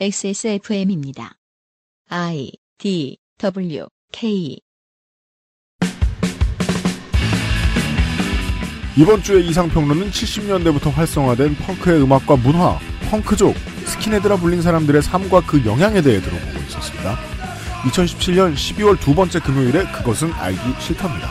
XSFM입니다. I D W K 이번 주의 이상평론은 70년대부터 활성화된 펑크의 음악과 문화, 펑크족, 스킨헤드라 불린 사람들의 삶과 그 영향에 대해 들어보고 있었습니다. 2017년 12월 두 번째 금요일에 그것은 알기 싫답니다.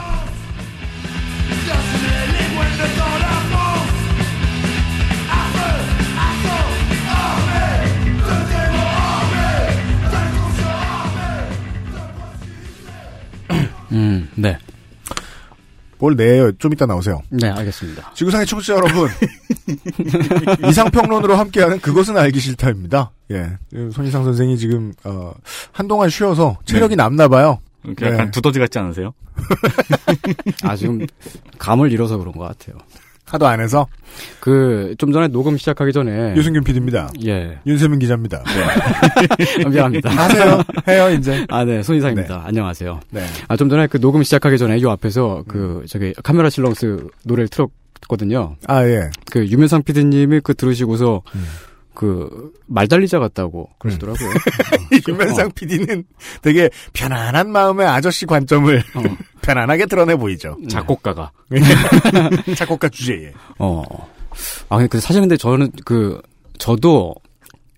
음, 네. 뭘 내요? 좀 이따 나오세요. 네, 알겠습니다. 지구상의 청취자 여러분, 이상평론으로 함께하는 그것은 알기 싫다입니다. 예, 손희상 선생이 지금 어, 한동안 쉬어서 체력이 남나 봐요. 그 약간 네. 두더지 같지 않으세요? 아, 지금 감을 잃어서 그런 것 같아요. 하도 안 해서 그, 좀 전에 녹음 시작하기 전에. 유승균 PD입니다. 예. 윤세민 기자입니다. 아, 미안합니다. 하세요. 해요 이제. 아, 네, 손이상입니다. 안녕하세요. 네. 아, 좀 전에 그 녹음 시작하기 전에 요 앞에서 그, 저기, 카메라 실렁스 노래를 틀었거든요. 아 예. 그, 유면상 PD님이 그 들으시고서 음. 그, 말달리자 같다고 그러시더라고요. 유면상 PD는 되게 편안한 마음의 아저씨 관점을 어, 편안하게 드러내 보이죠. 네. 작곡가가. 작곡가 주제에. 어. 아, 근데 사실 근데 저는 그, 저도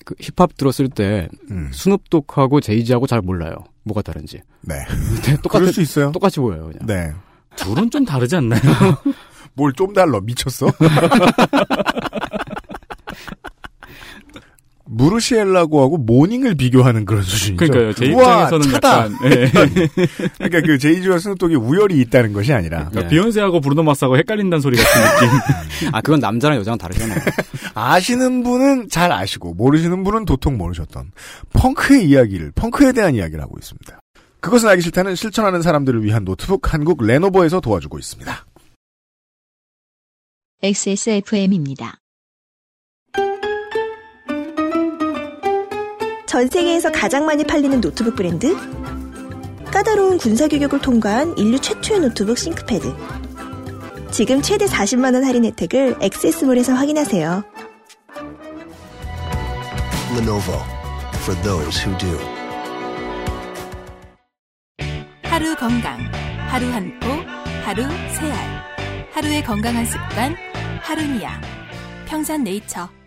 그 힙합 들었을 때 음. 스눕독하고 제이지하고 잘 몰라요. 뭐가 다른지. 네. 근데 똑같 그럴 수 있어요. 똑같이 보여요, 그냥. 네. 둘은 좀 다르지 않나요? 뭘 좀 달러 미쳤어? 무르시엘라고 하고 모닝을 비교하는 그런 수준이죠. 그러니까요. 제 우와, 입장에서는 차다. 약간 예. 그러니까 그 제이지와 스눕독이 우열이 있다는 것이 아니라 네. 비욘세하고 브루노 마스하고 헷갈린다는 소리 같은 느낌. 아, 그건 남자랑 여자랑 다르잖아요. 아시는 분은 잘 아시고 모르시는 분은 도통 모르셨던 펑크의 이야기를 펑크에 대한 이야기를 하고 있습니다. 그것은 알기 싫다는 실천하는 사람들을 위한 노트북 한국 레노버에서 도와주고 있습니다. XSFM입니다. 전 세계에서 가장 많이 팔리는 노트북 브랜드? 까다로운 군사 규격을 통과한 인류 최초의 노트북 싱크패드. 지금 최대 40만 원 할인 혜택을 엑세스몰에서 확인하세요. Lenovo for those who do. 하루 건강, 하루 한 포, 하루 세 알. 하루의 건강한 습관, 하루니아. 평산 네이처.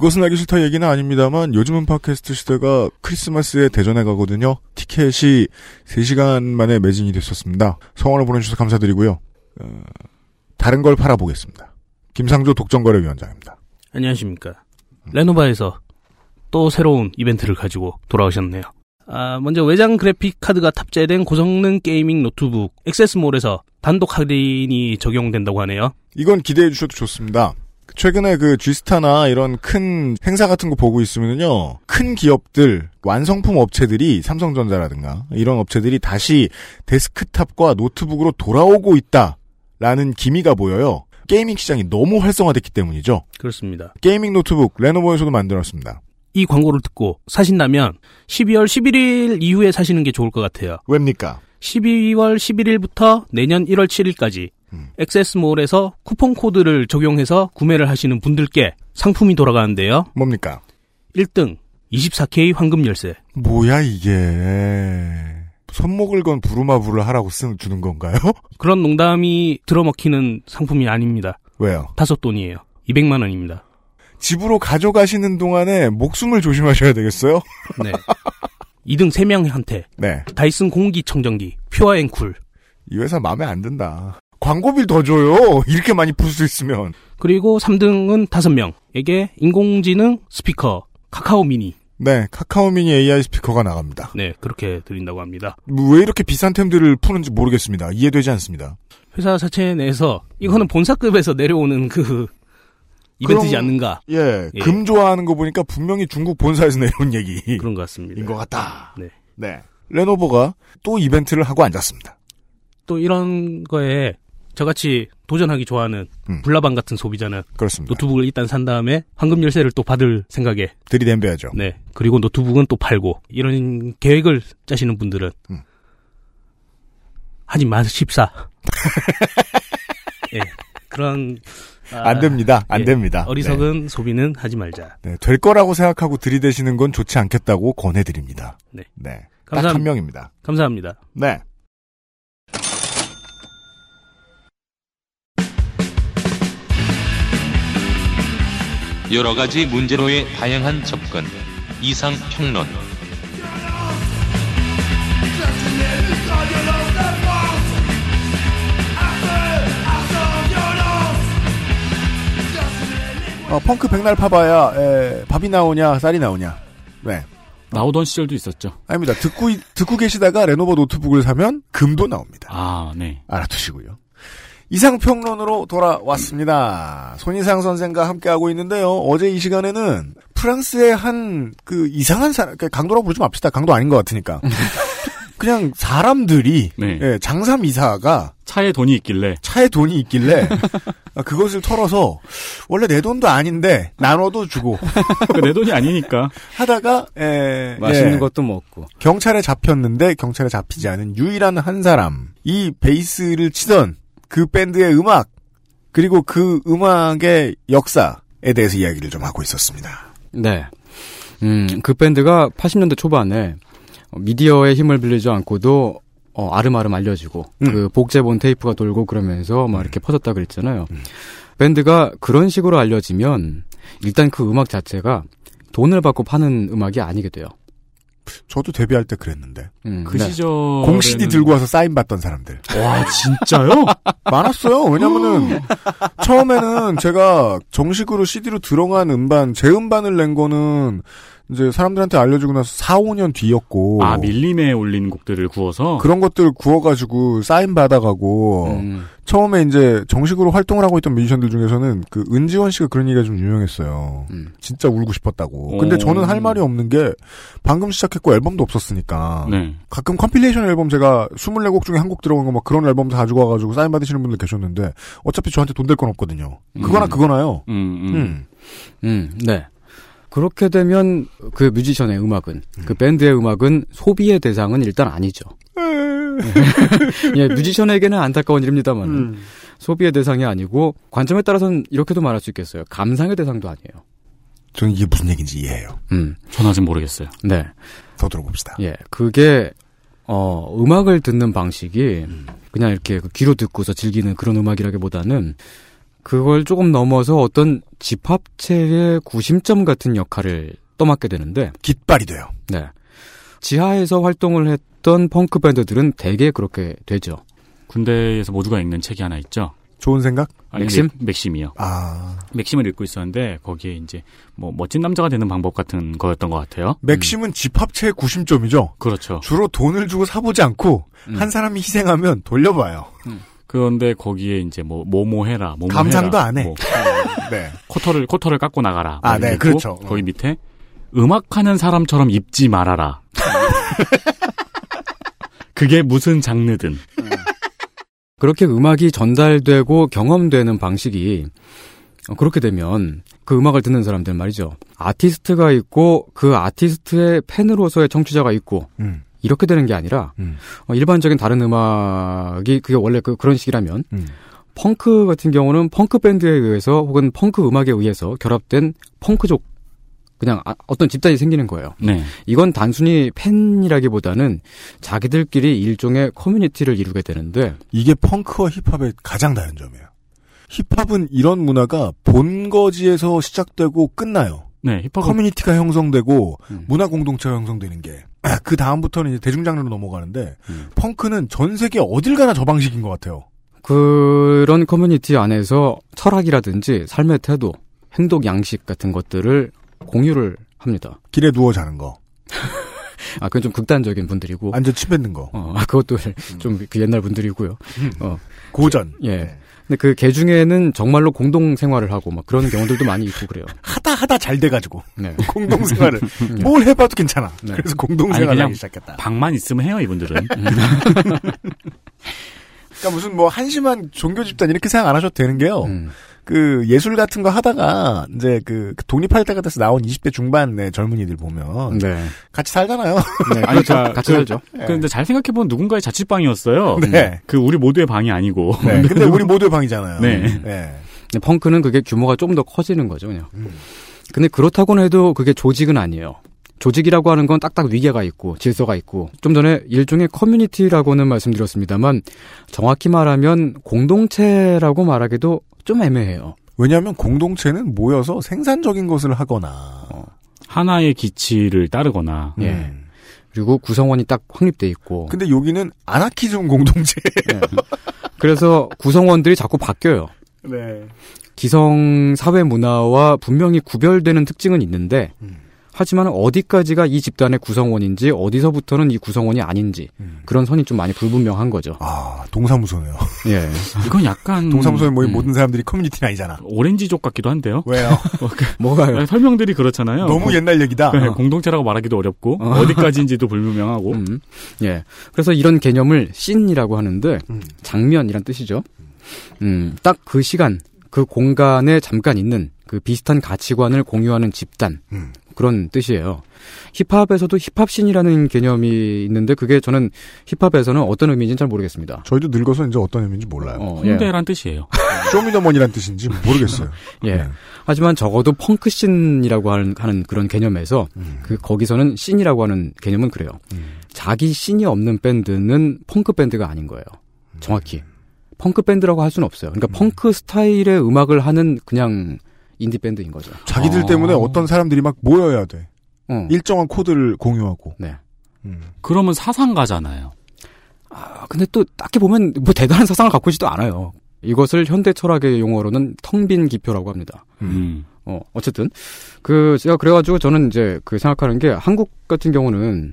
그것은 알기 싫다 얘기는 아닙니다만 요즘은 팟캐스트 시대가 크리스마스에 대전에 가거든요. 티켓이 3시간 만에 매진이 됐었습니다. 성원을 보내주셔서 감사드리고요. 어, 다른 걸 팔아보겠습니다. 김상조 독점거래위원장입니다. 안녕하십니까. 레노버에서 또 새로운 이벤트를 가지고 돌아오셨네요. 아, 먼저 외장 그래픽 카드가 탑재된 고성능 gaming 노트북 액세스몰에서 단독 할인이 적용된다고 하네요. 이건 기대해 주셔도 좋습니다. 최근에 그 G스타나 이런 큰 행사 같은 거 보고 있으면요. 큰 기업들, 완성품 업체들이 삼성전자라든가 이런 업체들이 다시 데스크탑과 노트북으로 돌아오고 있다라는 기미가 보여요. gaming 시장이 너무 활성화됐기 때문이죠. 그렇습니다. gaming 노트북 레노버에서도 만들었습니다. 이 광고를 듣고 사신다면 12월 11일 이후에 사시는 게 좋을 것 같아요. 왜입니까? 12월 11일부터 내년 1월 7일까지 음. 액세스몰에서 쿠폰 코드를 적용해서 구매를 하시는 분들께 상품이 돌아가는데요. 뭡니까? 1등 24K 황금 열쇠, 뭐야 이게 손목을 건 부루마부를 하라고 쓰는 주는 건가요? 그런 농담이 들어먹히는 상품이 아닙니다. 왜요? 다섯 돈이에요. 200만 원입니다. 집으로 가져가시는 동안에 목숨을 조심하셔야 되겠어요? 네. 2등 3명한테 네. 다이슨 공기청정기 퓨어 앵쿨 이 회사 마음에 안 든다. 광고비를 더 줘요. 이렇게 많이 풀 수 있으면. 그리고 3등은 5명에게 인공지능 스피커 카카오 미니 네, 카카오 미니 AI 스피커가 나갑니다. 네 그렇게 드린다고 합니다. 왜 이렇게 비싼 템들을 푸는지 모르겠습니다. 이해되지 않습니다. 회사 자체 내에서 이거는 본사급에서 내려오는 그 이벤트지 그럼- 않는가 예, 예. 금 좋아하는 거 보니까 분명히 중국 본사에서 내려온 얘기인 그런 것 같습니다. 것 같다. 네. 네. 레노버가 또 이벤트를 하고 앉았습니다. 또 이런 거에 저같이 도전하기 좋아하는 음. 불나방 같은 소비자는 그렇습니다. 노트북을 일단 산 다음에 황금 열쇠를 또 받을 생각에 들이댐벼야죠. 네 그리고 노트북은 또 팔고 이런 계획을 짜시는 분들은 음. 하지 마십사. 예 그런 아, 안 됩니다. 안 예, 됩니다. 어리석은 소비는 하지 말자. 네. 네, 될 거라고 생각하고 들이대시는 건 좋지 않겠다고 권해드립니다. 네. 네. 딱. 한 명입니다. 감사합니다. 네. 여러 가지 문제로의 다양한 접근. 이상 평론. 어, 펑크 백날 파봐야 에, 밥이 나오냐 쌀이 나오냐. 네. 나오던 시절도 있었죠. 아닙니다. 듣고 이- 듣고 계시다가 레노버 노트북을 사면 금도 나옵니다. 아, 네. 알아두시고요. 이상평론으로 돌아왔습니다. 손이상 선생과 함께하고 있는데요. 어제 이 시간에는 프랑스의 한 그 이상한 사람, 그러니까 강도라고 부르지 맙시다. 강도 아닌 것 같으니까. 그냥 사람들이 네. 예, 장삼 이사가 차에 돈이 있길래 차에 돈이 있길래 아, 그것을 털어서 원래 내 돈도 아닌데 나눠도 주고 그내 돈이 아니니까 하다가 에, 맛있는 예, 것도 먹고. 경찰에 잡혔는데 경찰에 잡히지 않은 유일한 한 사람 이 베이스를 치던 그 밴드의 음악 그리고 그 음악의 역사에 대해서 이야기를 좀 하고 있었습니다. 네. 음, 그 밴드가 80년대 초반에 어, 미디어의 힘을 빌리지 않고도 어, 아름아름 알려지고 음. 그 복제본 테이프가 돌고 그러면서 막 이렇게 퍼졌다 그랬잖아요. 밴드가 그런 식으로 알려지면 일단 그 음악 자체가 돈을 받고 파는 음악이 아니게 돼요. 저도 데뷔할 때 그랬는데 음, 그 네. 시절 공 CD 들고 와서 사인 받던 사람들 와 진짜요? 많았어요. 왜냐면은 처음에는 제가 정식으로 CD로 들어간 음반 제 음반을 낸 거는 이제 사람들한테 알려주고 나서 4, 5년 뒤였고 아 밀림에 올린 곡들을 구워서 그런 것들을 구워가지고 사인 받아가고 음, 처음에 이제 정식으로 활동을 하고 있던 뮤지션들 중에서는 그 은지원 씨가 그런 얘기가 좀 유명했어요. 음. 진짜 울고 싶었다고. 근데 오. 저는 할 말이 없는 게 방금 시작했고 앨범도 없었으니까 네. 가끔 compilation 앨범 제가 24곡 중에 한 곡 들어간 거 막 그런 앨범 다 가지고 와가지고 사인 받으시는 분들 계셨는데 어차피 저한테 돈 될 건 없거든요. 그거나 음. 그거나요. 음, 음. 음. 음, 네. 그렇게 되면 그 뮤지션의 음악은 그 밴드의 음악은 소비의 대상은 일단 아니죠. 예, 뮤지션에게는 안타까운 일입니다만 음. 소비의 대상이 아니고 관점에 따라서는 이렇게도 말할 수 있겠어요. 감상의 대상도 아니에요. 저는 이게 무슨 얘기인지 이해해요. 음, 전 아직 모르겠어요. 네, 더 들어봅시다. 예, 그게 어 음악을 듣는 방식이 그냥 이렇게 그 귀로 듣고서 즐기는 그런 음악이라기보다는 그걸 조금 넘어서 어떤 집합체의 구심점 같은 역할을 떠맡게 되는데 깃발이 돼요. 네. 지하에서 활동을 했던 펑크 밴드들은 대개 그렇게 되죠. 군대에서 모두가 읽는 책이 하나 있죠. 좋은 생각? 아니, 맥심? 맥- 맥심이요. 아 맥심을 읽고 있었는데 거기에 이제 뭐 멋진 남자가 되는 방법 같은 거였던 것 같아요. 맥심은 집합체의 구심점이죠. 그렇죠. 주로 돈을 주고 사보지 않고 음. 한 사람이 희생하면 돌려봐요. 그런데 거기에 이제 뭐 뭐뭐 해라, 뭐뭐 감상도 해라, 안 해. 뭐 네. 코터를 코터를 깎고 나가라. 아, 뭐 네, 그렇죠. 거기 밑에 음악하는 사람처럼 입지 말아라. 그게 무슨 장르든. 그렇게 음악이 전달되고 경험되는 방식이 어, 그렇게 되면 그 음악을 듣는 사람들 말이죠. 아티스트가 있고 그 아티스트의 팬으로서의 청취자가 있고 음. 이렇게 되는 게 아니라 음. 어, 일반적인 다른 음악이 그게 원래 그, 그런 식이라면 음. 펑크 같은 경우는 펑크 밴드에 의해서 혹은 펑크 음악에 의해서 결합된 펑크족 그냥 아- 어떤 집단이 생기는 거예요. 네. 이건 단순히 팬이라기보다는 자기들끼리 일종의 커뮤니티를 이루게 되는데 이게 펑크와 힙합의 가장 다른 점이에요. 힙합은 이런 문화가 본거지에서 시작되고 끝나요. 네, 힙합은 커뮤니티가 형성되고 음. 문화 공동체가 형성되는 게 그 다음부터는 이제 대중장르로 넘어가는데 음. 펑크는 전 세계 어딜 가나 저 방식인 것 같아요. 그런 커뮤니티 안에서 철학이라든지 삶의 태도, 행동 양식 같은 것들을 공유를 합니다. 길에 누워 자는 거, 아, 그건 좀 극단적인 분들이고. 앉아 침 뱉는 거, 어, 아, 그것도 좀그 옛날 분들이고요. 어, 고전. 예. 네. 근데 그 개 중에는 정말로 공동 생활을 하고 막 그런 경우들도 많이 있고 그래요. 하다 하다 잘 돼가지고 네. 공동 생활을 뭘 해봐도 괜찮아. 네. 그래서 공동 생활을 그냥 하기 시작했다. 방만 있으면 해요, 이분들은. 그러니까 무슨 뭐 한심한 종교 집단 이렇게 생각 안 하셔도 되는 게요. 음. 그 예술 같은 거 하다가 이제 그 독립할 때가 돼서 나온 20대 중반의 젊은이들 보면 네. 같이 살잖아요. 네, 아니, 그렇죠. 그러니까 같이 그- 살죠. 근데 잘 생각해 보면 누군가의 자취방이었어요. 네. 그 우리 모두의 방이 아니고. 네. 근데 우리 모두의 방이잖아요. 네. 네. 펑크는 그게 규모가 좀 더 커지는 거죠, 그냥. 음. 근데 그렇다고는 해도 그게 조직은 아니에요. 조직이라고 하는 건 딱딱 위계가 있고 질서가 있고 좀 전에 일종의 커뮤니티라고는 말씀드렸습니다만 정확히 말하면 공동체라고 말하기도 좀 애매해요. 왜냐하면 공동체는 모여서 생산적인 것을 하거나 하나의 기치를 따르거나. 예. 음. 그리고 구성원이 딱 확립돼 있고. 근데 여기는 아나키즘 공동체. 예. 그래서 구성원들이 자꾸 바뀌어요. 네. 기성 사회 문화와 분명히 구별되는 특징은 있는데 음. 하지만 어디까지가 이 집단의 구성원인지 어디서부터는 이 구성원이 아닌지 음. 그런 선이 좀 많이 불분명한 거죠. 아 동사무소네요. 예. 이건 약간. 동사무소에 모인 음. 모든 사람들이 커뮤니티는 아니잖아. 오렌지족 같기도 한데요. 왜요? 뭐가요? 네, 설명들이 그렇잖아요. 너무 옛날 얘기다. 네, 공동체라고 말하기도 어렵고 어. 어. 디까지인지도 불분명하고 음. 예. 그래서 이런 개념을 씬이라고 하는데 음. 장면이란 뜻이죠. 음, 딱 그 시간, 그 공간에 잠깐 있는 그 비슷한 가치관을 공유하는 집단. 음. 그런 뜻이에요. 힙합에서도 힙합씬이라는 개념이 있는데 그게 저는 힙합에서는 어떤 의미인지는 잘 모르겠습니다. 저희도 늙어서 이제 어떤 의미인지 몰라요. 어, 예. 홍대란 뜻이에요. 쇼미더머니란 뜻인지 모르겠어요. 예. 네. 하지만 적어도 펑크씬이라고 하는, 하는 그런 개념에서 음. 그 거기서는 씬이라고 하는 개념은 그래요. 음. 자기 씬이 없는 밴드는 펑크 밴드가 아닌 거예요. 정확히. 펑크 밴드라고 할 수는 없어요. 그러니까 펑크 스타일의 음악을 하는 그냥 인디 밴드인 거죠. 자기들 아. 때문에 어떤 사람들이 막 모여야 돼. 어. 일정한 코드를 공유하고. 네. 음. 그러면 사상가잖아요. 아, 근데 또 딱히 보면 뭐 대단한 사상을 갖고 있지도 않아요. 이것을 현대 철학의 용어로는 텅 빈 기표라고 합니다. 음. 어, 어쨌든 그 제가 그래가지고 저는 이제 그 생각하는 게 한국 같은 경우는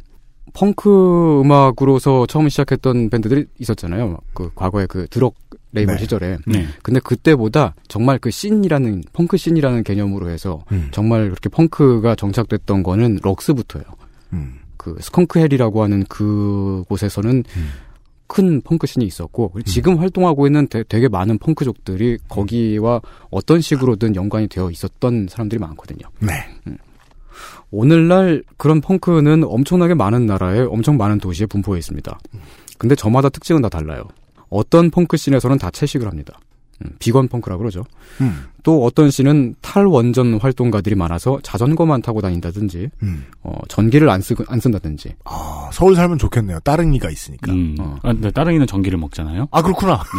펑크 음악으로서 처음 시작했던 밴드들이 있었잖아요. 그 과거에 그 드럭 레이블 네. 시절에. 네. 근데 그때보다 정말 그 씬이라는 펑크 씬이라는 개념으로 해서 음. 정말 그렇게 펑크가 정착됐던 거는 럭스부터예요. 음. 그 스컹크 헬이라고 하는 그곳에서는 음. 큰 펑크 씬이 있었고 그리고 지금 활동하고 있는 되, 게 많은 펑크족들이 거기와 어떤 식으로든 연관이 되어 있었던 사람들이 많거든요. 네. 오늘날 그런 펑크는 엄청나게 많은 나라에 엄청 많은 도시에 분포해 있습니다. 근데 저마다 특징은 다 달라요. 어떤 펑크 씬에서는 다 채식을 합니다. 음, 비건 펑크라고 그러죠. 음. 또 어떤 씬은 탈원전 활동가들이 많아서 자전거만 타고 다닌다든지 음. 어, 전기를 안, 쓰, 안 쓴다든지 아, 서울 살면 좋겠네요. 따릉이가 있으니까. 음. 어. 아, 근데 따릉이는 전기를 먹잖아요. 아, 그렇구나.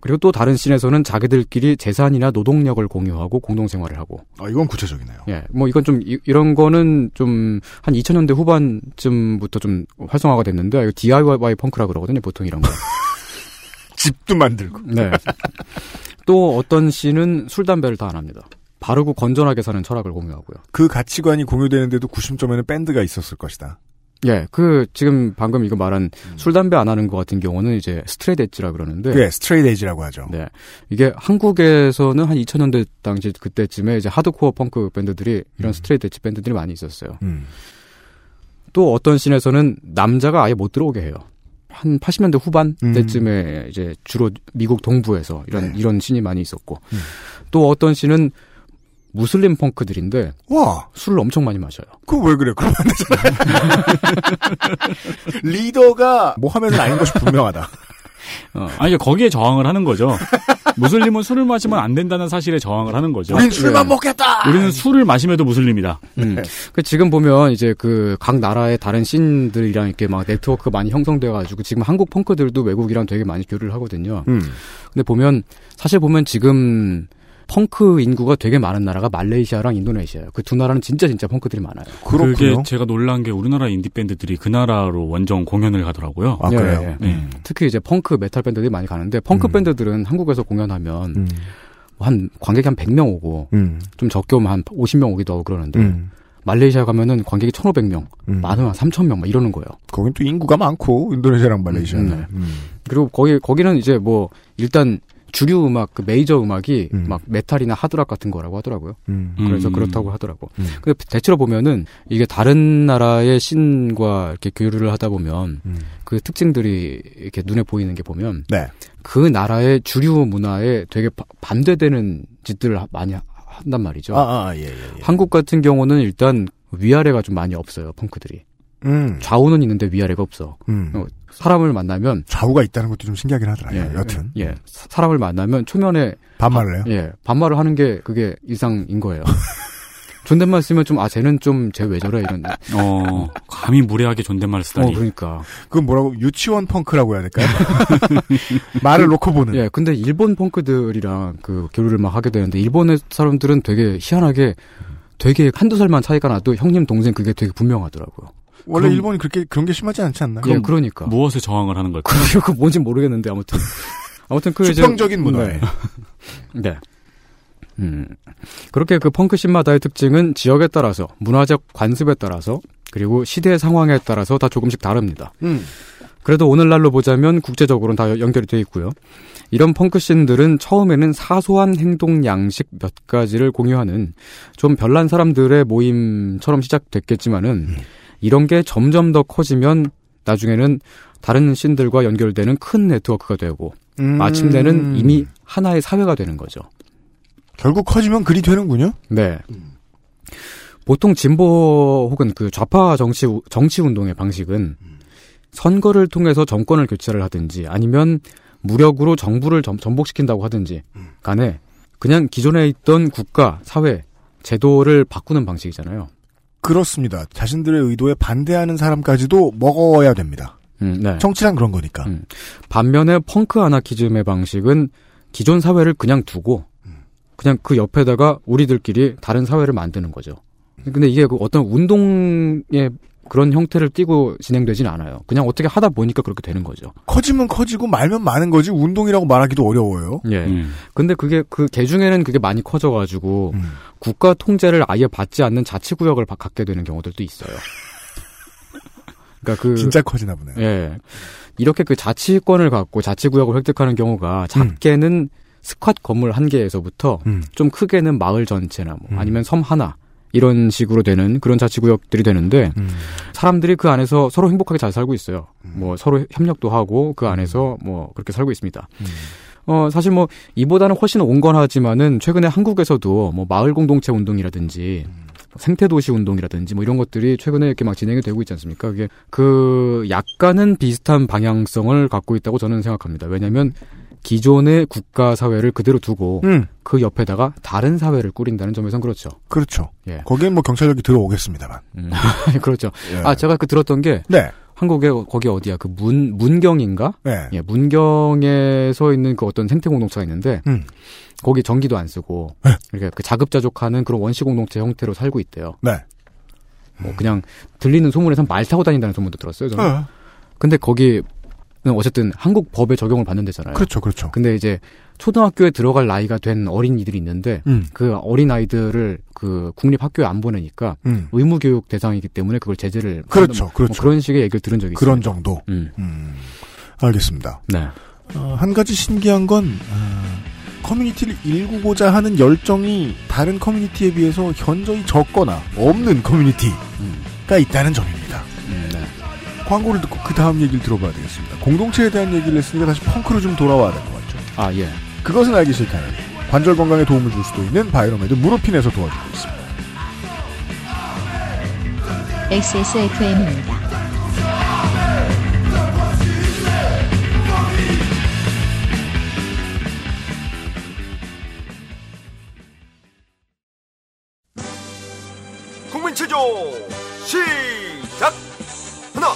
그리고 또 다른 씬에서는 자기들끼리 재산이나 노동력을 공유하고 공동생활을 하고 아, 이건 구체적이네요. 예, 뭐 이건 좀 이, 런 거는 좀 한 2000년대 후반쯤부터 좀 활성화가 됐는데 이거 DIY 펑크라 그러거든요, 보통 이런 거. 집도 만들고. 네. 또 어떤 씬은 술 담배를 다 안 합니다. 바르고 건전하게 사는 철학을 공유하고요. 그 가치관이 공유되는데도 구심점에는 밴드가 있었을 것이다. 예, 그 지금 방금 이거 말한 술 담배 안 하는 것 같은 경우는 이제 straight edge라 그러는데 그게 straight edge라고 하죠. 네. 이게 한국에서는 한 2000년대 당시 그때쯤에 이제 하드코어 펑크 밴드들이 이런 straight edge 밴드들이 많이 있었어요. 음. 또 어떤 씬에서는 남자가 아예 못 들어오게 해요. 한 80년대 후반 음. 때쯤에 이제 주로 미국 동부에서 이런 네. 이런 씬이 많이 있었고 음. 또 어떤 씬은 무슬림 펑크들인데 와, 술을 엄청 많이 마셔요. 그거 왜 그래? 그러면 안 되잖아요. 리더가 뭐 하면은 아닌 것이 분명하다. 어. 아니, 거기에 저항을 하는 거죠. 무슬림은 술을 마시면 안 된다는 사실에 저항을 하는 거죠. 우린 술만 네. 먹겠다! 우리는 술을 마심에도 무슬림이다. 음. 그 지금 보면 이제 그 각 나라의 다른 씬들이랑 이렇게 막 네트워크 많이 형성돼 가지고 지금 한국 펑크들도 외국이랑 되게 많이 교류를 하거든요. 음. 근데 보면 사실 보면 지금 펑크 인구가 되게 많은 나라가 말레이시아랑 인도네시아예요. 그 두 나라는 진짜 진짜 펑크들이 많아요. 그렇군요. 그게 제가 놀란 게 우리나라 인디 밴드들이 그 나라로 원정 공연을 가더라고요. 아, 예, 그래요? 예. 네. 특히 이제 펑크 메탈 밴드들이 많이 가는데 펑크 음. 밴드들은 한국에서 공연하면 음. 한 관객이 한 100명 오고 음. 좀 적게 오면 한 50명 오기도 하고 그러는데 음. 말레이시아 가면은 관객이 1,500명, 음. 많으면 한 3,000명 막 이러는 거예요. 거긴 또 인구가 많고, 인도네시아랑 말레이시아는. 음, 네. 음. 그리고 거기 거기는 이제 뭐 일단 주류 음악 그 메이저 음악이 음. 막 메탈이나 하드락 같은 거라고 하더라고요. 음. 그래서 음. 그렇다고 하더라고. 음. 근데 대체로 보면은 이게 다른 나라의 신과 이렇게 교류를 하다 보면 음. 그 특징들이 이렇게 눈에 보이는 게 보면 네. 그 나라의 주류 문화에 되게 바- 반대되는 짓들을 하- 많이 하- 한단 말이죠. 아, 아, 예, 예. 예. 한국 같은 경우는 일단 위아래가 좀 많이 없어요, 펑크들이. 음, 좌우는 있는데 위아래가 없어. 음. 어, 사람을 만나면 좌우가 있다는 것도 좀 신기하긴 하더라. 예, 요 여튼. 예, 사- 사람을 만나면 초면에 반말을 해요? 예, 반말을 하는 게 그게 일상인 거예요. 존댓말 쓰면 좀, 아, 쟤는 좀, 쟤 왜 저래? 이런. 어, 감히 무례하게 존댓말을 어, 쓰다니. 그러니까. 그건 뭐라고, 유치원 펑크라고 해야 될까요? 말을 놓고 보는. 예, 근데 일본 펑크들이랑 그 교류를 막 하게 되는데, 일본의 사람들은 되게 희한하게 되게 한두 살만 차이가 나도 형님, 동생 그게 되게 분명하더라고요. 원래 그럼- 일본이 그렇게, 그런 게 심하지 않지 않나? 예, 그러니까. 무엇에 저항을 하는 걸까? 그, 그 뭔지 모르겠는데, 아무튼. 아무튼 그 이제- 수평적인 문화에. 네. 네. 음. 그렇게 그 펑크 씬마다의 특징은 지역에 따라서, 문화적 관습에 따라서, 그리고 시대 상황에 따라서 다 조금씩 다릅니다. 음. 그래도 오늘날로 보자면 국제적으로는 다 연결이 돼 있고요. 이런 펑크 씬들은 처음에는 사소한 행동 양식 몇 가지를 공유하는 좀 별난 사람들의 모임처럼 시작됐겠지만은 이런 게 점점 더 커지면 나중에는 다른 씬들과 연결되는 큰 네트워크가 되고 음. 마침내는 이미 하나의 사회가 되는 거죠. 결국 커지면 그리 되는군요? 네. 보통 진보 혹은 그 좌파 정치 정치 운동의 방식은 선거를 통해서 정권을 교체를 하든지 아니면 무력으로 정부를 전, 전복시킨다고 하든지 간에 그냥 기존에 있던 국가, 사회, 제도를 바꾸는 방식이잖아요. 그렇습니다. 자신들의 의도에 반대하는 사람까지도 먹어야 됩니다. 음, 네. 정치란 그런 거니까. 음. 반면에 펑크 아나키즘의 방식은 기존 사회를 그냥 두고 그냥 그 옆에다가 우리들끼리 다른 사회를 만드는 거죠. 근데 이게 그 어떤 운동의 그런 형태를 띠고 진행되진 않아요. 그냥 어떻게 하다 보니까 그렇게 되는 거죠. 커지면 커지고 말면 많은 거지 운동이라고 말하기도 어려워요. 예. 음. 근데 그게 그 개중에는 그게 많이 커져 가지고 음. 국가 통제를 아예 받지 않는 자치 구역을 바- 갖게 되는 경우들도 있어요. 그러니까 그 진짜 커지나 보네요. 예. 이렇게 그 자치권을 갖고 자치 구역을 획득하는 경우가 작게는 스쿼트 건물 한 개에서부터 음. 좀 크게는 마을 전체나 뭐 음. 아니면 섬 하나 이런 식으로 되는 그런 자치구역들이 되는데 음. 사람들이 그 안에서 서로 행복하게 잘 살고 있어요. 뭐 서로 협력도 하고 그 안에서 뭐 그렇게 살고 있습니다. 음. 어 사실 뭐 이보다는 훨씬 온건하지만은 최근에 한국에서도 뭐 마을 공동체 운동이라든지 생태도시 운동이라든지 뭐 이런 것들이 최근에 이렇게 막 진행이 되고 있지 않습니까? 그게 그 약간은 비슷한 방향성을 갖고 있다고 저는 생각합니다. 왜냐하면 기존의 국가 사회를 그대로 두고 음. 그 옆에다가 다른 사회를 꾸린다는 점에선 그렇죠. 그렇죠. 예. 거기엔 뭐 경찰력이 들어오겠습니다만. 음. 그렇죠. 예. 아 제가 그 들었던 게 네. 한국에 거기 어디야 그 문 문경인가? 네. 예, 문경에서 있는 그 어떤 생태 공동체가 있는데 음. 거기 전기도 안 쓰고 네. 이렇게 그 자급자족하는 그런 원시 공동체 형태로 살고 있대요. 네. 뭐 그냥 들리는 소문에선 말 타고 다닌다는 소문도 들었어요. 저는. 어. 근데 거기는 어쨌든 한국 법에 적용을 받는 데잖아요. 그렇죠, 그렇죠. 근데 이제 초등학교에 들어갈 나이가 된 어린이들이 있는데 음. 그 어린 아이들을 그 국립 학교에 안 보내니까 음. 의무 교육 대상이기 때문에 그걸 제재를 그렇죠, 뭐 그렇죠. 그런 식의 얘기를 들은 적이 그런 있어요. 정도. 음. 음. 알겠습니다. 네. 어, 한 가지 신기한 건 어, 커뮤니티를 일구고자 하는 열정이 다른 커뮤니티에 비해서 현저히 적거나 없는 커뮤니티가 있다는 점입니다. 음, 네. 광고를 듣고 그 다음 얘기를 들어봐야 되겠습니다. 공동체에 대한 얘기를 했으니까 다시 펑크로 좀 돌아와야 될 것 같죠. 아 예. 그것은 알기 싫다는 관절 건강에 도움을 줄 수도 있는 바이로메드 무릎핀에서 도와주고 있습니다. XSFM입니다. 국민체조 시작 하나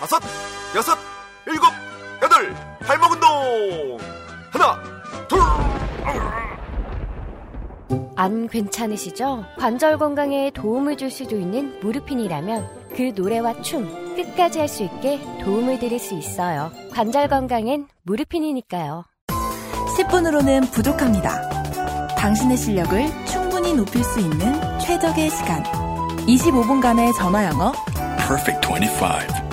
다섯 여섯 일곱 여덟 발목 운동 하나 둘 안 괜찮으시죠? 관절 건강에 도움을 줄 수도 있는 무르핀이라면 그 노래와 춤 끝까지 할 수 있게 도움을 드릴 수 있어요. 관절 건강엔 무르핀이니까요. 10분으로는 부족합니다. 당신의 실력을 충분히 높일 수 있는 최적의 시간. 25분간의 전화 영어. Perfect 25.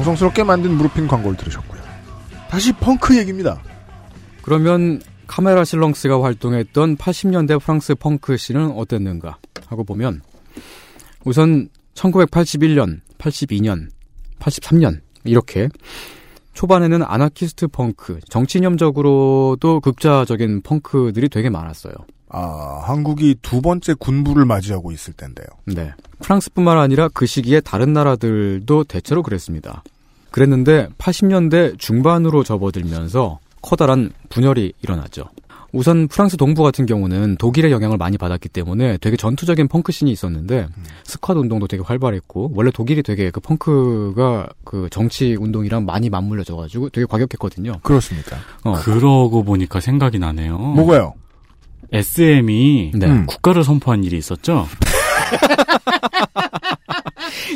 정성스럽게 만든 무르핀 광고를 들으셨고요. 다시 펑크 얘기입니다. 그러면 카메라 실렁스가 활동했던 80년대 프랑스 펑크 씬은 어땠는가 하고 보면 우선 1981년, 82년, 83년 이렇게 초반에는 아나키스트 펑크, 정치념적으로도 극자적인 펑크들이 되게 많았어요. 아, 한국이 두 번째 군부를 맞이하고 있을 텐데요. 네. 프랑스뿐만 아니라 그 시기에 다른 나라들도 대체로 그랬습니다. 그랬는데 80년대 중반으로 접어들면서 커다란 분열이 일어나죠. 우선 프랑스 동부 같은 경우는 독일의 영향을 많이 받았기 때문에 되게 전투적인 펑크씬이 있었는데 스쿼드 운동도 되게 활발했고 원래 독일이 되게 그 펑크가 그 정치 운동이랑 많이 맞물려져 가지고 되게 과격했거든요. 그렇습니까? 어. 그러고 보니까 생각이 나네요. 뭐가요? SM이 네. 음. 국가를 선포한 일이 있었죠.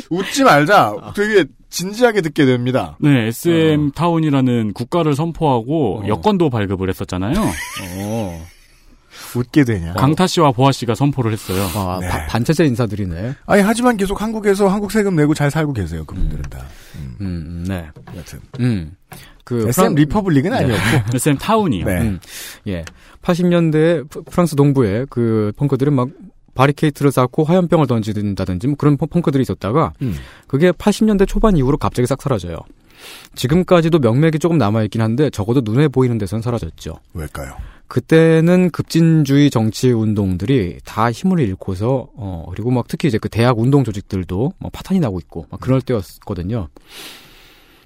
웃지 말자. 되게 진지하게 듣게 됩니다. 네, SM 타운이라는 국가를 선포하고 어. 여권도 발급을 했었잖아요. 어. 웃게 되냐. 강타 씨와 보아 씨가 선포를 했어요. 아, 네. 바- 반체제 인사들이네. 아니, 하지만 계속 한국에서 한국 세금 내고 잘 살고 계세요. 그분들은 다. 음, 음, 네. 여튼. 음. 그 SM 프랑- 리퍼블릭은 아니었고. SM 타운이요. 네. 음, 예. 80년대 프랑스 동부에 그 펑크들은 막 바리케이트를 쌓고 화염병을 던진다든지 뭐 그런 펑- 펑크들이 있었다가 음. 그게 80년대 초반 이후로 갑자기 싹 사라져요. 지금까지도 명맥이 조금 남아있긴 한데 적어도 눈에 보이는 데선 사라졌죠. 왜일까요? 그때는 급진주의 정치 운동들이 다 힘을 잃고서 어 그리고 막 특히 이제 그 대학 운동 조직들도 막 파탄이 나고 있고 막 그럴 때였거든요.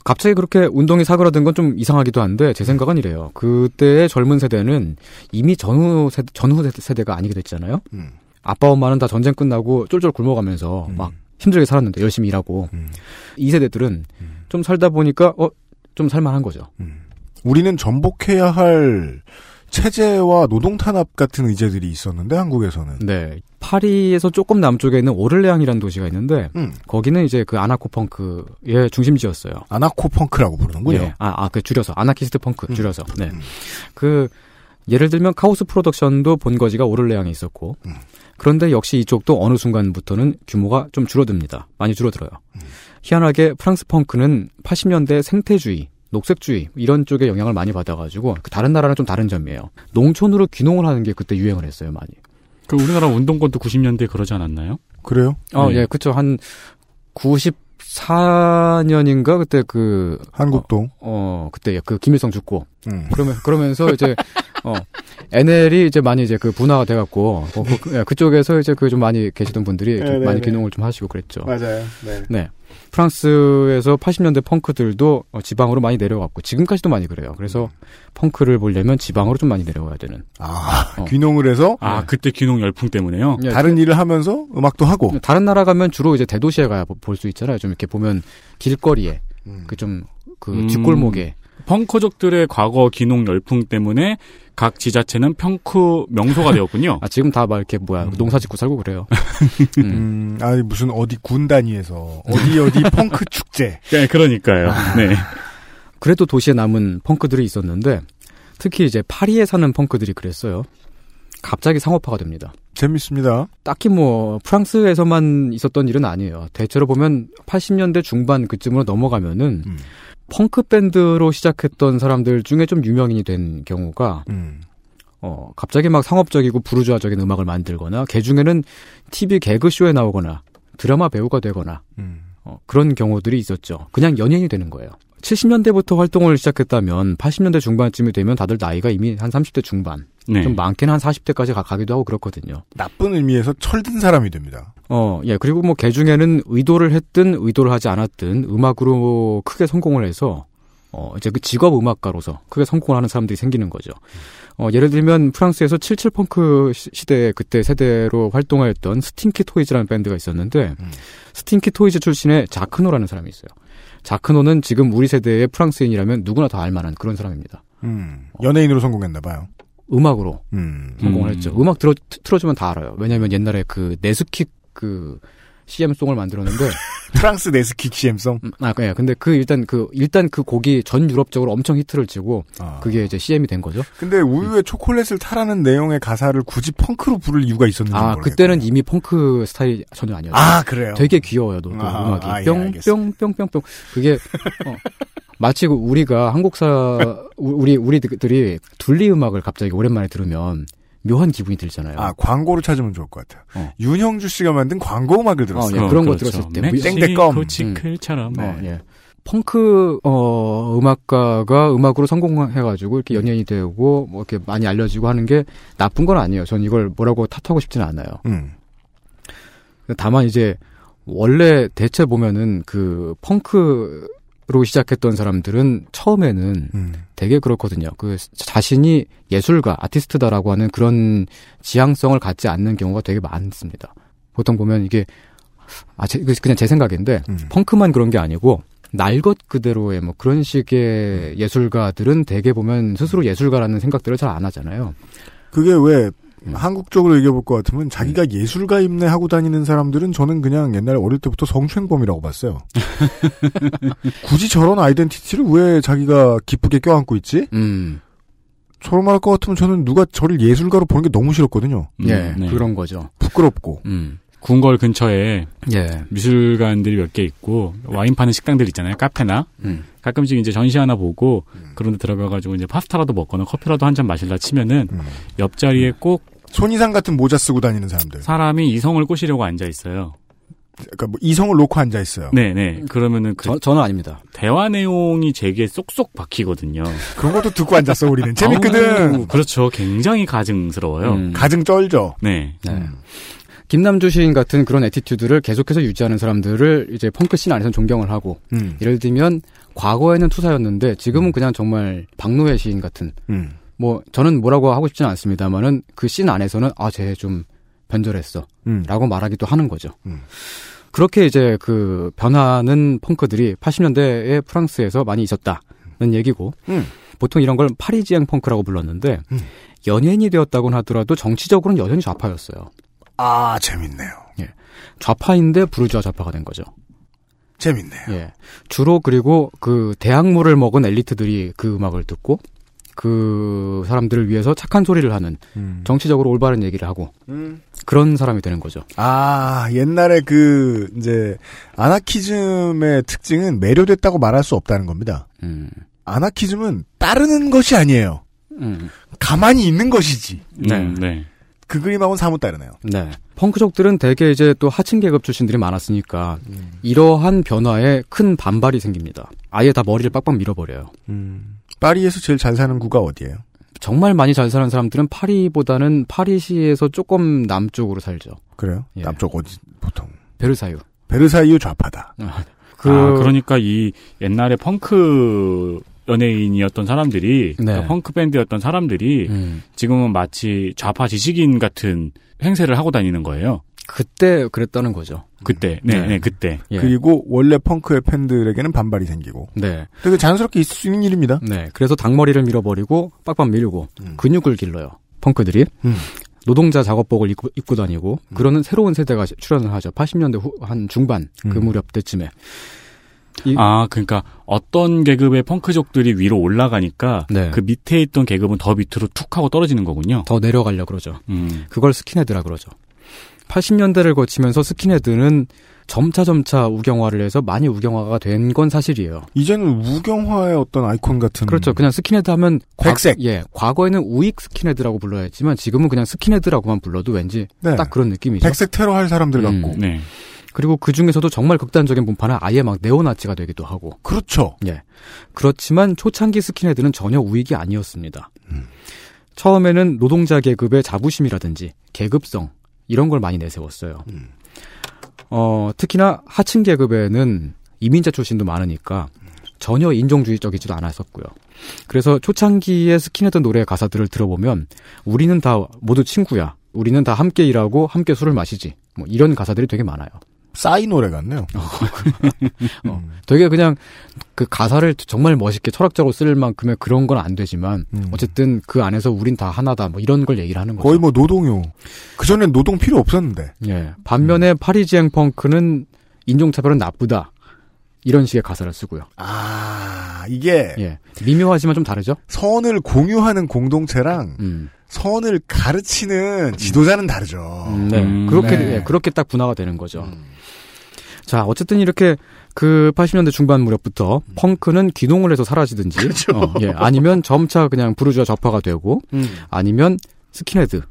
갑자기 그렇게 운동이 사그라든 건 좀 이상하기도 한데 제 생각은 이래요. 그때의 젊은 세대는 이미 전후 세대, 전후 세대- 세대가 아니게 됐잖아요. 음. 아빠 엄마는 다 전쟁 끝나고 쫄쫄 굶어가면서 음. 막 힘들게 살았는데 열심히 일하고 음. 이 세대들은 좀 살다 보니까 어 좀 살만한 거죠. 음. 우리는 전복해야 할 체제와 노동 탄압 같은 의제들이 있었는데 한국에서는 네. 파리에서 조금 남쪽에 있는 오를레앙이라는 도시가 있는데 음. 거기는 이제 그 아나코 펑크의 중심지였어요. 아나코 펑크라고 부르는군요. 예. 아, 아, 그 줄여서 아나키스트 펑크 음. 줄여서. 네. 음. 그 예를 들면 카오스 프로덕션도 본거지가 오를레앙에 있었고 음. 그런데 역시 이쪽도 어느 순간부터는 규모가 좀 줄어듭니다. 많이 줄어들어요. 음. 희한하게 프랑스 펑크는 80년대 생태주의 녹색주의 이런 쪽에 영향을 많이 받아가지고 그 다른 나라랑 좀 다른 점이에요. 농촌으로 귀농을 하는 게 그때 유행을 했어요, 많이. 그 우리나라 운동권도 90년대에 그러지 않았나요? 그래요? 어, 네. 예, 그쵸. 한 94년인가 그때 그 한국동. 어, 그때 그 김일성 죽고 음. 그러면 그러면서 이제 어 NL이 이제 많이 이제 그 분화가 돼 갖고 어, 그, 예, 그쪽에서 이제 그 좀 많이 계시던 분들이 좀 네, 네, 많이 네. 귀농을 좀 하시고 그랬죠. 맞아요. 네. 네. 프랑스에서 80년대 펑크들도 어, 지방으로 많이 내려왔고 지금까지도 많이 그래요. 그래서 펑크를 보려면 지방으로 좀 많이 내려와야 되는. 아, 어. 귀농을 해서 아, 그때 귀농 열풍 때문에요? 예, 다른 일을 하면서 음악도 하고. 다른 나라 가면 주로 이제 대도시에 가야 볼 수 있잖아요. 좀 이렇게 보면 길거리에 음. 그좀그 음. 뒷골목에 펑커족들의 과거 귀농 열풍 때문에 각 지자체는 펑크 명소가 되었군요. 아 지금 다 막 이렇게 뭐야 농사 짓고 살고 그래요. 음. 음, 아니 무슨 어디 군 단위에서 어디 어디 펑크 축제. 네, 그러니까요. 네. 그래도 도시에 남은 펑크들이 있었는데 특히 이제 파리에 사는 펑크들이 그랬어요. 갑자기 상업화가 됩니다. 재밌습니다. 딱히 뭐 프랑스에서만 있었던 일은 아니에요. 대체로 보면 80년대 중반 그쯤으로 넘어가면은 음. 펑크 밴드로 시작했던 사람들 중에 좀 유명인이 된 경우가 음. 어 갑자기 막 상업적이고 부르주아적인 음악을 만들거나 개 중에는 TV 개그 쇼에 나오거나 드라마 배우가 되거나 음. 어, 그런 경우들이 있었죠. 그냥 연예인이 되는 거예요. 70년대부터 활동을 시작했다면 80년대 중반쯤이 되면 다들 나이가 이미 한 30대 중반, 네. 좀 많게는 한 40대까지 가, 가기도 하고 그렇거든요. 나쁜 의미에서 철든 사람이 됩니다. 어, 예. 그리고 뭐 개 중에는 의도를 했든 의도를 하지 않았든 음악으로 크게 성공을 해서 어, 이제 그 직업 음악가로서 크게 성공을 하는 사람들이 생기는 거죠. 어, 예를 들면 프랑스에서 77펑크 시- 시대 그때 세대로 활동하였던 Stinky Toys라는 밴드가 있었는데 음. Stinky Toys 출신의 자크노라는 사람이 있어요. 자크노는 지금 우리 세대의 프랑스인이라면 누구나 다 알만한 그런 사람입니다. 음. 연예인으로 성공했나 봐요. 음악으로 음. 성공을 음. 했죠. 음악 들어, 틀어주면 다 알아요. 왜냐하면 옛날에 그 네스퀵 그 CM송을 만들었는데 프랑스 네스퀵 CM송. 음, 아, 예. 근데 그 일단 그 일단 그 곡이 전 유럽적으로 엄청 히트를 치고 아. 그게 이제 CM이 된 거죠. 근데 우유에 초콜릿을 타라는 내용의 가사를 굳이 펑크로 부를 이유가 있었는지 아, 모르겠고. 그때는 이미 펑크 스타일이 전혀 아니었어요. 아, 그래요? 되게 귀여워요, 또, 또 아, 음악이. 아, 예, 뿅, 알겠습니다. 뿅, 뿅, 뿅, 뿅. 그게, 어, 마치 그 우리가 한국사, 우- 우리, 우리들이 둘리 음악을 갑자기 오랜만에 들으면 묘한 기분이 들잖아요. 아, 광고를 찾으면 좋을 것 같아요. 어. 윤형주 씨가 만든 광고 음악을 들었어요. 어, 예, 그런 거 그렇죠. 들었을 때. 멕시코 치클처럼. 어, 예. 펑크 어 음악가가 음악으로 성공해가지고 이렇게 연예인이 되고 뭐 이렇게 많이 알려지고 하는 게 나쁜 건 아니에요. 전 이걸 뭐라고 탓하고 싶지는 않아요. 음. 다만 이제 원래 대체 보면은 그 펑크 로 시작했던 사람들은 처음에는 음. 되게 그렇거든요. 그 자신이 예술가, 아티스트다라고 하는 그런 지향성을 갖지 않는 경우가 되게 많습니다. 보통 보면 이게 아 제- 그냥 제 생각인데 음. 펑크만 그런 게 아니고 날 것 그대로의 뭐 그런 식의 예술가들은 대개 보면 스스로 예술가라는 생각들을 잘 안 하잖아요. 그게 왜 음. 한국적으로 얘기해 볼 것 같으면 자기가 예술가 입내 하고 다니는 사람들은 저는 그냥 옛날에 어릴 때부터 성추행범이라고 봤어요. 굳이 저런 아이덴티티를 왜 자기가 기쁘게 껴안고 있지? 음. 저로 말할 것 같으면 저는 누가 저를 예술가로 보는 게 너무 싫었거든요. 예, 네. 그런 거죠. 부끄럽고. 음. 궁궐 근처에 예. 미술관들이 몇 개 있고 와인 파는 식당들 있잖아요. 카페나 음. 가끔씩 이제 전시 하나 보고 그런 데 들어가가지고 이제 파스타라도 먹거나 커피라도 한 잔 마실라 치면은 음. 옆자리에 꼭 손이상 같은 모자 쓰고 다니는 사람들. 사람이 이성을 꼬시려고 앉아 있어요. 그러니까 뭐 이성을 놓고 앉아 있어요. 네네. 그러면은 그 저, 저는 아닙니다. 대화 내용이 제게 쏙쏙 박히거든요. 그런 것도 듣고 앉았어 우리는 재밌거든. 아우, 그렇죠. 굉장히 가증스러워요. 음. 가증 쩔죠. 네. 네. 김남주 시인 같은 그런 attitude를 계속해서 유지하는 사람들을 이제 펑크 씬 안에서는 존경을 하고 음. 예를 들면 과거에는 투사였는데 지금은 그냥 정말 박노해 시인 같은 음. 뭐 저는 뭐라고 하고 싶지는 않습니다만은 그 씬 안에서는 아쟤좀 변절했어 음. 라고 말하기도 하는 거죠. 음. 그렇게 이제 그 변하는 펑크들이 80년대에 프랑스에서 많이 있었다는 얘기고 음. 보통 이런 걸 파리지앵 펑크라고 불렀는데 음. 연예인이 되었다고는 하더라도 정치적으로는 여전히 좌파였어요. 아 재밌네요. 좌파인데 부르주아 좌파가 된 거죠. 재밌네요. 예. 주로 그리고 그 대학물을 먹은 엘리트들이 그 음악을 듣고 그 사람들을 위해서 착한 소리를 하는 음. 정치적으로 올바른 얘기를 하고 음. 그런 사람이 되는 거죠. 아 옛날에 그 이제 아나키즘의 특징은 매료됐다고 말할 수 없다는 겁니다. 음. 아나키즘은 따르는 것이 아니에요. 음. 가만히 있는 것이지. 네. 음, 네. 그 그림하고는 사뭇 다르네요. 네. 펑크족들은 대개 이제 또 하층 계급 출신들이 많았으니까 이러한 변화에 큰 반발이 생깁니다. 아예 다 머리를 빡빡 밀어버려요. 음. 파리에서 제일 잘 사는 구가 어디예요? 정말 많이 잘 사는 사람들은 파리보다는 파리시에서 조금 남쪽으로 살죠. 그래요? 예. 남쪽 어디 보통 베르사유. 베르사유 좌파다. 그, 아, 그러니까 이 옛날에 펑크 연예인이었던 사람들이 네. 그러니까 펑크 밴드였던 사람들이 음. 지금은 마치 좌파 지식인 같은 행세를 하고 다니는 거예요. 그때 그랬다는 거죠. 그때, 네, 네. 네, 그때. 예. 그리고 원래 펑크의 팬들에게는 반발이 생기고 네. 되게 자연스럽게 있을 수 있는 일입니다. 네. 그래서 닭머리를 밀어버리고 빡빡 밀고 음. 근육을 길러요. 펑크들이. 음. 노동자 작업복을 입고, 입고 다니고 그러는 새로운 세대가 출연을 하죠. 80년대 후, 한 중반 그 음. 무렵 때쯤에. 이- 아, 그러니까 어떤 계급의 펑크족들이 위로 올라가니까 네. 그 밑에 있던 계급은 더 밑으로 툭 하고 떨어지는 거군요. 더 내려가려 그러죠. 음. 그걸 스킨헤드라 그러죠. 80년대를 거치면서 스킨헤드는 점차 점차 우경화를 해서 많이 우경화가 된 건 사실이에요. 이제는 우경화의 어떤 아이콘 같은 그렇죠. 그냥 스킨헤드 하면 과- 백색. 예, 과거에는 우익 스킨헤드라고 불러야 했지만 지금은 그냥 스킨헤드라고만 불러도 왠지 네. 딱 그런 느낌이죠. 백색 테러 할 사람들 음. 같고 네. 그리고 그 중에서도 정말 극단적인 분파는 아예 막 네오나치가 되기도 하고. 그렇죠. 예. 그렇지만 초창기 스킨헤드는 전혀 우익이 아니었습니다. 음. 처음에는 노동자 계급의 자부심이라든지 계급성 이런 걸 많이 내세웠어요. 음. 어, 특히나 하층 계급에는 이민자 출신도 많으니까 전혀 인종주의적이지도 않았었고요. 그래서 초창기의 스킨헤드 노래 가사들을 들어보면 우리는 다 모두 친구야. 우리는 다 함께 일하고 함께 술을 마시지. 뭐 이런 가사들이 되게 많아요. 싸이 노래 같네요. 어, 되게 그냥 그 가사를 정말 멋있게 철학적으로 쓸 만큼의 그런 건 안 되지만 음. 어쨌든 그 안에서 우린 다 하나다 뭐 이런 걸 얘기를 하는 거죠. 거의 뭐 노동요. 그 전엔 노동 필요 없었는데. 예. 반면에 파리지앵 펑크는 인종차별은 나쁘다. 이런 식의 가사를 쓰고요. 아, 이게. 예. 미묘하지만 좀 다르죠? 선을 공유하는 공동체랑 음. 선을 가르치는 지도자는 다르죠. 음, 네. 그렇게, 예, 그렇게 딱 분화가 되는 거죠. 자, 어쨌든 이렇게 그 80년대 중반 무렵부터 펑크는 귀농을 해서 사라지든지, 어, 예, 아니면 점차 그냥 부르주아 좌파가 되고, 음. 아니면 스킨헤드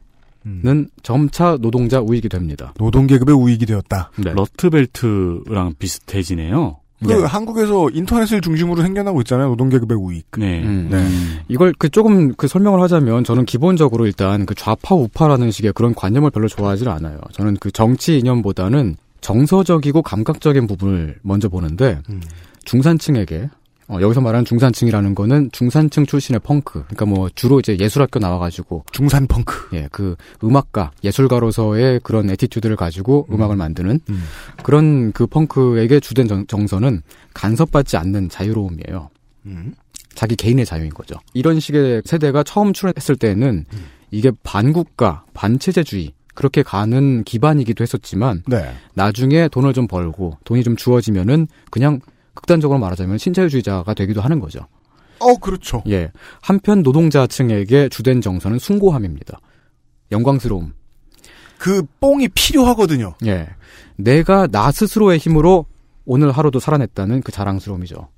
는 점차 노동자 우익이 됩니다. 노동계급의 우익이 되었다. 네. 러스트벨트랑 비슷해지네요. 그 한국에서 인터넷을 중심으로 생겨나고 있잖아요. 노동계급의 우익. 네. 음. 네. 이걸 그 조금 그 설명을 하자면 저는 기본적으로 일단 그 좌파 우파라는 식의 그런 관념을 별로 좋아하지 않아요. 저는 그 정치 이념보다는 정서적이고 감각적인 부분을 먼저 보는데 음. 중산층에게 어, 여기서 말하는 중산층이라는 거는 중산층 출신의 펑크. 그러니까 뭐 주로 이제 예술학교 나와가지고 중산 펑크. 예, 그 음악가 예술가로서의 그런 attitude를 가지고 음. 악을 만드는 음. 그런 그 펑크에게 주된 정, 정서는 간섭받지 않는 자유로움이에요. 음. 자기 개인의 자유인 거죠. 이런 식의 세대가 처음 출현했을 때는 음. 이게 반국가, 반체제주의 그렇게 가는 기반이기도 했었지만 네. 나중에 돈을 좀 벌고 돈이 좀 주어지면은 그냥 극단적으로 말하자면 신자유주의자가 되기도 하는 거죠. 어, 그렇죠. 예. 한편 노동자층에게 주된 정서는 숭고함입니다. 영광스러움. 그 뽕이 필요하거든요. 예. 내가 나 스스로의 힘으로 오늘 하루도 살아냈다는 그 자랑스러움이죠.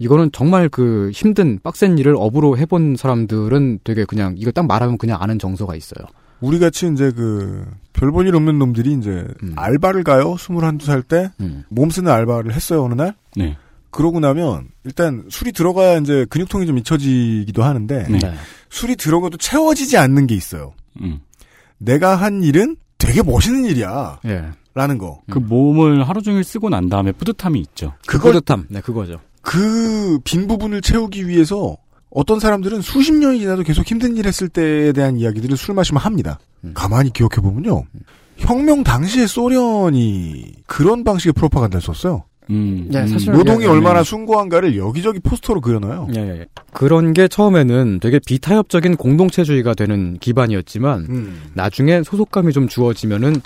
이거는 정말 그 힘든 빡센 일을 업으로 해본 사람들은 되게 그냥 이거 딱 말하면 그냥 아는 정서가 있어요. 우리 같이 이제 그, 별 볼 일 없는 놈들이 이제, 음. 알바를 가요? 21살 때? 몸 쓰는 알바를 했어요, 어느 날? 네. 그러고 나면, 일단, 술이 들어가야 이제 근육통이 좀 잊혀지기도 하는데, 네. 술이 들어가도 채워지지 않는 게 있어요. 음. 내가 한 일은 되게 멋있는 일이야. 예. 라는 거. 그 몸을 하루 종일 쓰고 난 다음에 뿌듯함이 있죠. 그걸- 뿌듯함. 네, 그거죠. 그 빈 부분을 채우기 위해서 어떤 사람들은 수십 년이 지나도 계속 힘든 일 했을 때에 대한 이야기들을 술 마시면 합니다. 음. 가만히 기억해 보면요. 혁명 당시에 소련이 그런 방식의 프로파간다를 썼어요. 음. 예, 사실 노동이 예, 얼마나 예. 숭고한가를 여기저기 포스터로 그려놔요. 예, 예, 예. 그런 게 처음에는 되게 비타협적인 공동체주의가 되는 기반이었지만 음. 나중에 소속감이 좀 주어지면은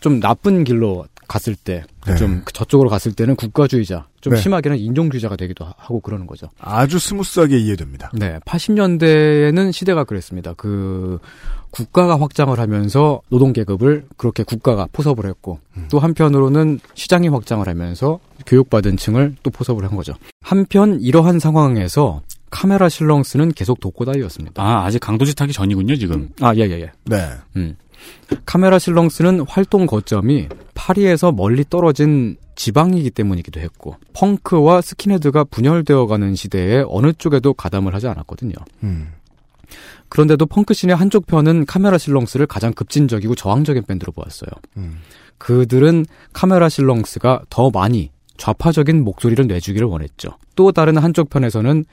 좀 나쁜 길로 갔을 때, 네. 좀 저쪽으로 갔을 때는 국가주의자, 좀 네. 심하게는 인종주의자가 되기도 하- 하고 그러는 거죠. 아주 smooth하게 이해됩니다. 네, 80년대에는 시대가 그랬습니다. 그 국가가 확장을 하면서 노동계급을 그렇게 국가가 포섭을 했고 음. 또 한편으로는 시장이 확장을 하면서 교육받은 층을 또 포섭을 한 거죠. 한편 이러한 상황에서 카메라 실렁스는 계속 독고다이였습니다. 아, 아직 강도짓 하기 전이군요, 지금. 아, 예, 예, 예. 네. 음. 카메라 실렁스는 활동 거점이 파리에서 멀리 떨어진 지방이기 때문이기도 했고 펑크와 스킨헤드가 분열되어 가는 시대에 어느 쪽에도 가담을 하지 않았거든요. 음. 그런데도 펑크씬의 한쪽 편은 카메라 실렁스를 가장 급진적이고 저항적인 밴드로 보았어요. 음. 그들은 카메라 실렁스가 더 많이 좌파적인 목소리를 내주기를 원했죠. 또 다른 한쪽 편에서는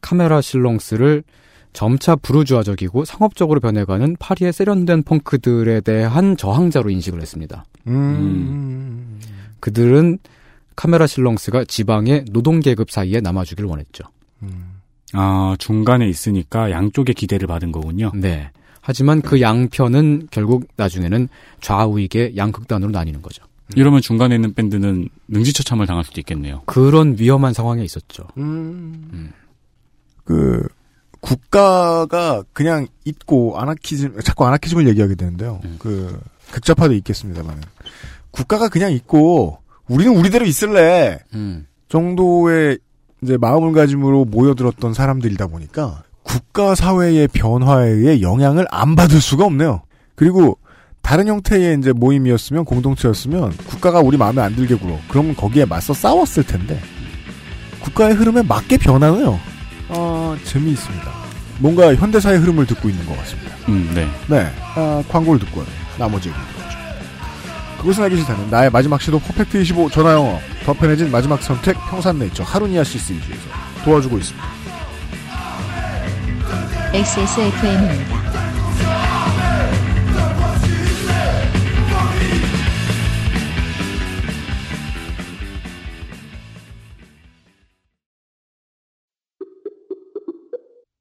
카메라 실렁스를 점차 부르주아적이고 상업적으로 변해가는 파리의 세련된 펑크들에 대한 저항자로 인식을 했습니다. 음. 그들은 카메라 실렁스가 지방의 노동계급 사이에 남아주길 원했죠. 아, 중간에 있으니까 양쪽의 기대를 받은 거군요. 네. 하지만 그 양편은 결국 나중에는 좌우익의 양극단으로 나뉘는 거죠. 이러면 중간에 있는 밴드는 능지처참을 당할 수도 있겠네요. 그런 위험한 상황에 있었죠. 음. 그 국가가 그냥 있고 아나키즘 자꾸 아나키즘을 얘기하게 되는데요. 그 극좌파도 있겠습니다만 국가가 그냥 있고 우리는 우리대로 있을래 음. 정도의 이제 마음을가짐으로 모여들었던 사람들이다 보니까 국가 사회의 변화에 의해 영향을 안 받을 수가 없네요. 그리고 다른 형태의 이제 모임이었으면 공동체였으면 국가가 우리 마음에 안 들게 굴어. 그러면 거기에 맞서 싸웠을 텐데 국가의 흐름에 맞게 변하네요. 어, 재미있습니다. 뭔가 현대사의 흐름을 듣고 있는 것 같습니다. 음, 네. 네, 아, 광고를 듣고요. 나머지 얘기 들었죠. 그것은 알기 싫다는 나의 마지막 시도 퍼펙트 25 전화영어 더 편해진 마지막 선택 평산네이처 하루니아 CCG에서 도와주고 있습니다. XSFM입니다.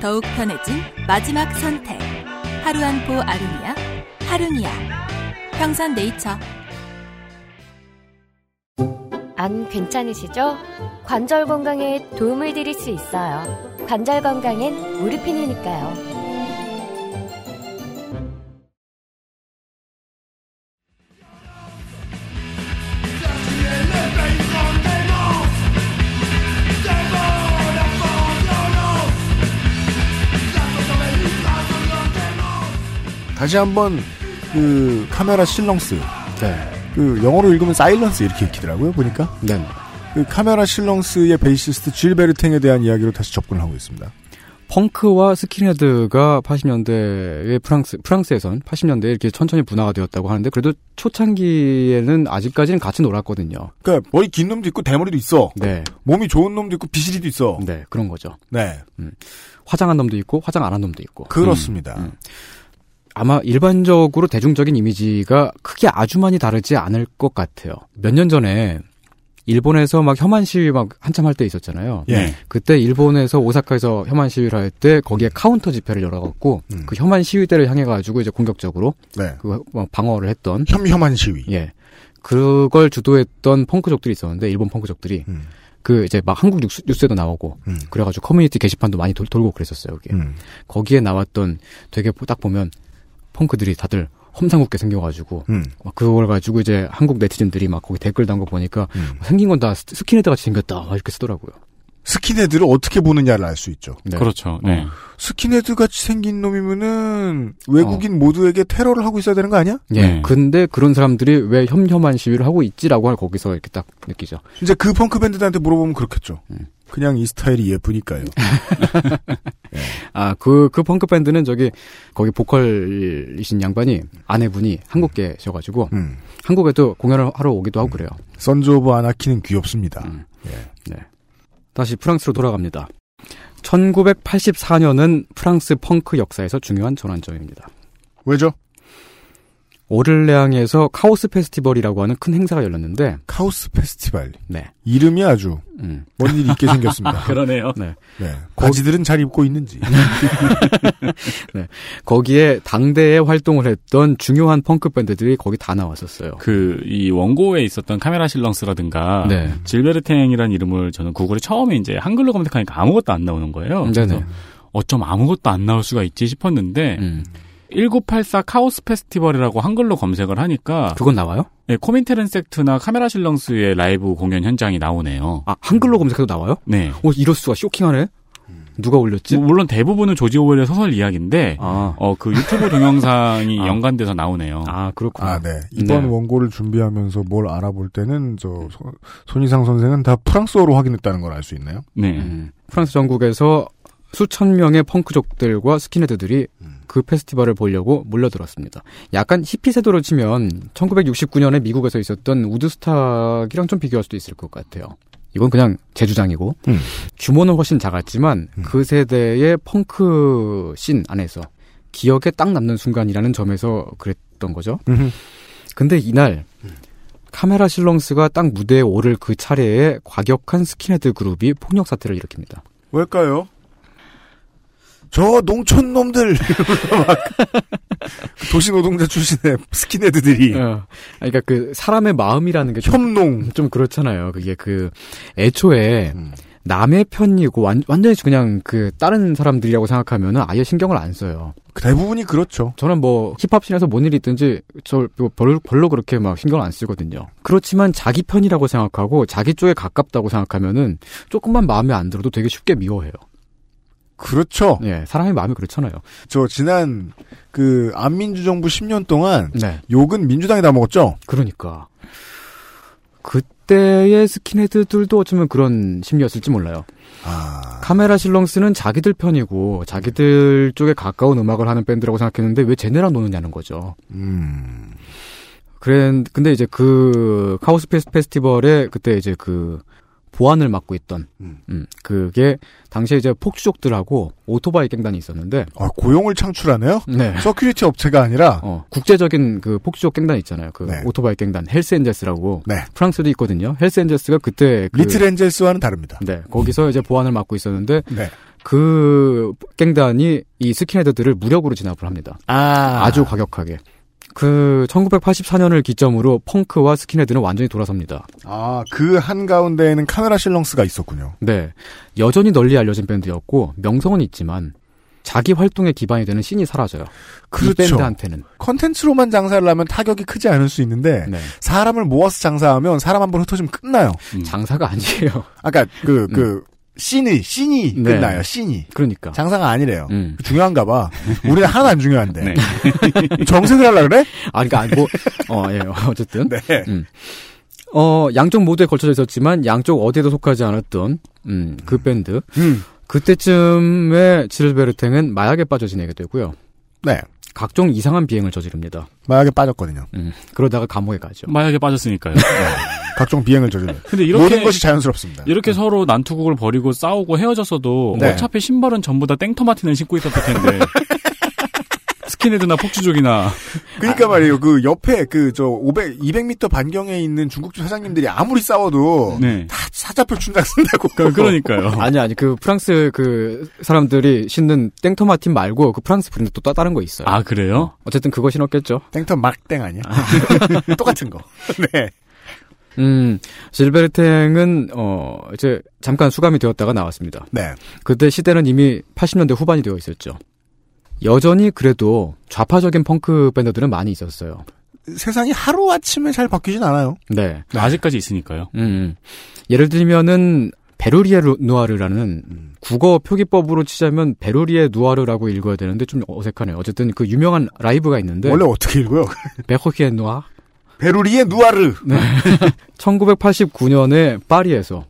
더욱 편해진 마지막 선택. 하루 한 포 아루니아, 하루니아. 평산 네이처. 안 괜찮으시죠? 관절 건강에 도움을 드릴 수 있어요. 관절 건강엔 무르핀이니까요. 다시 한번 그 카메라 실렁스. 네. 그 영어로 읽으면 사일런스 이렇게 읽히더라고요. 보니까. 네. 그 카메라 실렁스의 베이시스트 질 베르탱에 대한 이야기로 다시 접근을 하고 있습니다. 펑크와 스킨헤드가 80년대에 프랑스 프랑스에선 80년대에 이렇게 천천히 분화가 되었다고 하는데 그래도 초창기에는 아직까지는 같이 놀았거든요. 그러니까 머리 긴 놈도 있고 대머리도 있어. 네. 몸이 좋은 놈도 있고 비실이도 있어. 네, 그런 거죠. 네. 음. 화장한 놈도 있고 화장 안 한 놈도 있고. 그렇습니다. 음, 음. 아마 일반적으로 대중적인 이미지가 크게 아주 많이 다르지 않을 것 같아요. 몇 년 전에 일본에서 막 혐한 시위 막 한참 할 때 있었잖아요. 예. 그때 일본에서 오사카에서 혐한 시위를 할 때 거기에 카운터 집회를 열어갖고 그 혐한 시위대를 향해 가지고 이제 공격적으로 네. 그 방어를 했던 혐혐한 시위. 예. 그걸 주도했던 펑크족들이 있었는데 일본 펑크족들이 그 이제 막 한국 뉴스, 뉴스에도 나오고 그래가지고 커뮤니티 게시판도 많이 돌, 돌고 그랬었어요. 여기 음. 거기에 나왔던 되게 딱 보면 펑크들이 다들 험상궂게 생겨가지고 음. 막 그걸 가지고 이제 한국 네티즌들이 막 거기 댓글 단 거 보니까 음. 생긴 건 다 스킨헤드 같이 생겼다 막 이렇게 쓰더라고요. 스킨헤드를 어떻게 보느냐를 알 수 있죠. 네. 그렇죠. 네. 어. 스킨헤드 같이 생긴 놈이면은 외국인 모두에게 테러를 하고 있어야 되는 거 아니야? 예. 네. 근데 그런 사람들이 왜 혐혐한 시위를 하고 있지라고 할 거기서 이렇게 딱 느끼죠. 이제 그 펑크 밴드들한테 물어보면 그렇겠죠. 음. 그냥 이 스타일이 예쁘니까요. 아, 그, 그 펑크 밴드는 저기, 거기 보컬이신 양반이, 아내분이 한국 계셔가지고, 음. 한국에도 공연을 하러 오기도 하고 그래요. 선즈 오브 아나키는 귀엽습니다. 음. 예. 네. 다시 프랑스로 돌아갑니다. 1984년은 프랑스 펑크 역사에서 중요한 전환점입니다. 왜죠? 오를레앙에서 카오스 페스티벌이라고 하는 큰 행사가 열렸는데, 카오스 페스티벌. 네. 이름이 아주 음. 뭔 일이 있게 생겼습니다. 그러네요. 네. 네. 바지들은 잘 입고 있는지. 네. 거기에 당대에 활동을 했던 중요한 펑크 밴드들이 거기 다 나왔었어요. 그, 이 원고에 있었던 카메라 실렁스라든가, 네. 질베르탱이라는 이름을 저는 구글에 처음에 이제 한글로 검색하니까 아무것도 안 나오는 거예요. 네네. 그래서 어쩜 아무것도 안 나올 수가 있지 싶었는데, 음. 1984 카오스 페스티벌이라고 한글로 검색을 하니까, 그건 나와요? 네, 코민테른 섹트나 카메라 실렁스의 라이브 공연 현장이 나오네요. 아, 한글로 검색해도 나와요? 네. 어, 이럴 수가 쇼킹하네? 누가 올렸지? 뭐 물론 대부분은 조지 오웰의 소설 이야기인데, 아. 어, 그 유튜브 동영상이 아. 연관돼서 나오네요. 아, 그렇구나. 아, 네. 이번 네. 원고를 준비하면서 뭘 알아볼 때는 저 소- 손희상 선생은 다 프랑스어로 확인했다는 걸 알 수 있나요? 네. 음, 프랑스 전국에서 수천 명의 펑크족들과 스킨헤드들이 그 페스티벌을 보려고 몰려들었습니다. 약간 히피 세대로 치면 1969년에 미국에서 있었던 우드스탁이랑 좀 비교할 수도 있을 것 같아요. 이건 그냥 제 주장이고 음. 규모는 훨씬 작았지만 그 세대의 펑크 씬 안에서 기억에 딱 남는 순간이라는 점에서 그랬던 거죠. 음흠. 근데 이날 카메라 실렁스가 딱 무대에 오를 그 차례에 과격한 스킨헤드 그룹이 폭력 사태를 일으킵니다. 왜일까요? 저 농촌 놈들 도시 노동자 출신의 스킨헤드들이 어, 그러니까 그 사람의 마음이라는 게좀 협농 좀 그렇잖아요. 그게 그 애초에 음. 남의 편이고 완, 완전히 그냥 그 다른 사람들이라고 생각하면은 아예 신경을 안 써요. 대부분이 그렇죠. 저는 뭐 힙합씬에서 뭔 일이 있든지 저 별로, 별로 그렇게 막 신경을 안 쓰거든요. 그렇지만 자기 편이라고 생각하고 자기 쪽에 가깝다고 생각하면은 조금만 마음에 안 들어도 되게 쉽게 미워해요. 그렇죠. 예, 사람의 마음이 그렇잖아요. 저 지난 그 안민주 정부 10년 동안 네, 욕은 민주당이 다 먹었죠. 그러니까 그때의 스킨헤드들도 어쩌면 그런 심리였을지 몰라요. 아. 카메라 실렁스는 자기들 편이고 자기들 쪽에 가까운 음악을 하는 밴드라고 생각했는데 왜 쟤네랑 노느냐는 거죠. 음. 그래 근데 이제 그 카오스 페스 페스티벌에 그때 이제 그 보안을 맡고 있던 음. 그게 당시에 이제 폭주족들하고 오토바이 갱단이 있었는데 아, 고용을 창출하네요? 네. security 업체가 아니라 어, 국제적인 그 폭주족 갱단 있잖아요. 그 네. 오토바이 갱단 헬스엔젤스라고 네. 프랑스도 있거든요. 헬스엔젤스가 그때 그, 리틀 엔젤스와는 다릅니다. 네 거기서 이제 보안을 맡고 있었는데 네. 그 갱단이 이 스킨헤드들을 무력으로 진압을 합니다. 아. 아주 과격하게. 그 1984년을 기점으로 펑크와 스킨헤드는 완전히 돌아섭니다. 아, 그 한가운데에는 카메라 실렁스가 있었군요. 네. 여전히 널리 알려진 밴드였고 명성은 있지만 자기 활동의 기반이 되는 씬이 사라져요. 이 그렇죠. 밴드한테는. 컨텐츠로만 장사를 하면 타격이 크지 않을 수 있는데 네. 사람을 모아서 장사하면 사람 한 번 흩어지면 끝나요. 장사가 아니에요. 아까 그그 씬이 씬이 네. 끝나요. 씬이. 그러니까. 장사가 아니래요. 음. 중요한가 봐. 우리는 하나도 안 중요한데. 네. 정색을 하려 그래? 아, 그러니까 뭐, 어, 예, 어쨌든. 네. 음. 어, 양쪽 모두에 걸쳐져 있었지만 양쪽 어디에도 속하지 않았던 음, 그 밴드. 음. 그때쯤에 지르베르탱은 마약에 빠져 지내게 되고요. 네. 각종 이상한 비행을 저지릅니다. 마약에 빠졌거든요. 음, 그러다가 감옥에 가죠. 마약에 빠졌으니까요. 각종 비행을 저지르는. 근데 이렇게 모든 것이 자연스럽습니다. 이렇게 서로 난투극을 벌이고 싸우고 헤어졌어도 네. 어차피 신발은 전부 다 땡토마틴을 신고 있었을 텐데 스킨헤드나 폭주족이나 그러니까 말이에요. 그 옆에 그 저 500, 200m 반경에 있는 중국집 사장님들이 아무리 싸워도 네. 다 사자표 춘장 쓴다고. 그, 그러니까 요. 아니 아니 그 프랑스 그 사람들이 신는 땡토마틴 말고 그 프랑스 브랜드 또 다른 거 있어요. 아 그래요? 어쨌든 그거 신었겠죠. 땡턴 막땡 아니야? 똑같은 거. 네. 음, 질베르탱은 어 이제 잠깐 수감이 되었다가 나왔습니다. 네. 그때 시대는 이미 80년대 후반이 되어 있었죠. 여전히 그래도 좌파적인 펑크 밴드들은 많이 있었어요. 세상이 하루 아침에 잘 바뀌진 않아요. 네. 아직까지 있으니까요. 음. 예를 들면은 베르리에 루- 누아르라는 국어 표기법으로 치자면 베르리에 누아르라고 읽어야 되는데 좀 어색하네요. 어쨌든 그 유명한 라이브가 있는데 원래 어떻게 읽어요? 베호히에 누아 베루리에 누아르. 네. 1989년에 파리에서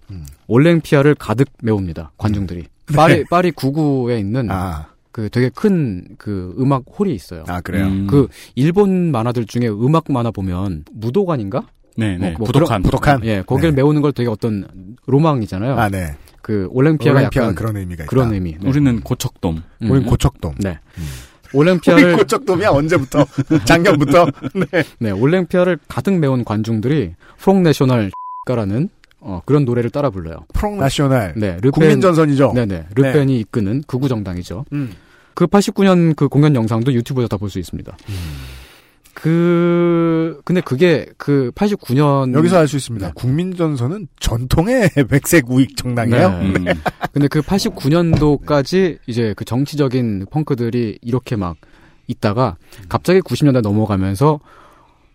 올랭피아를 가득 메웁니다. 관중들이. 파리 파리 구구에 있는 아. 그 되게 큰 그 음악 홀이 있어요. 아, 그래요? 음. 그 일본 만화들 중에 음악 만화 보면 무도관인가? 네, 네. 뭐, 뭐 부도칸. 부도칸? 예, 거기를 네. 메우는 걸 되게 어떤 로망이잖아요. 아, 네. 그 올림피아가 약간 그런 의미가 있다. 그런 의미. 네. 우리는 고척돔. 음. 우린 고척돔. 네. 우리 올랭피아를 고척돔이야 언제부터? 작년부터. 네. 네, 올랭피아를 가득 메운 관중들이 프롱 내셔널 가라는 어, 그런 노래를 따라 불러요. 프롱 나셔널. 네, 르펜 국민전선이죠. 네 네. 르펜이 이끄는 극우 정당이죠. 음. 그 89년 그 공연 영상도 유튜브에서 다 볼 수 있습니다. 그 근데 그게 그 89년 여기서 알 수 있습니다. 국민전선은 전통의 백색 우익 정당이에요. 네. 음. 근데 그 89년도까지 이제 그 정치적인 펑크들이 이렇게 막 있다가 갑자기 90년대 넘어가면서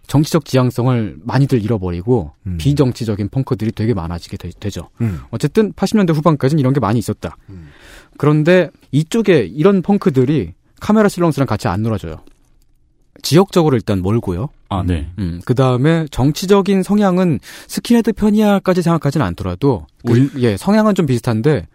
정치적 지향성을 많이들 잃어버리고 음. 비정치적인 펑크들이 되게 많아지게 되, 죠 음. 어쨌든 80년대 후반까지는 이런 게 많이 있었다. 그런데 이쪽에 이런 펑크들이 카메라 실렁스랑 같이 안 놀아줘요. 지역적으로 일단 멀고요. 아, 네. 음, 그 다음에 정치적인 성향은 스킨헤드 편이야까지 생각하지는 않더라도, 그, 우리- 예, 성향은 좀 비슷한데,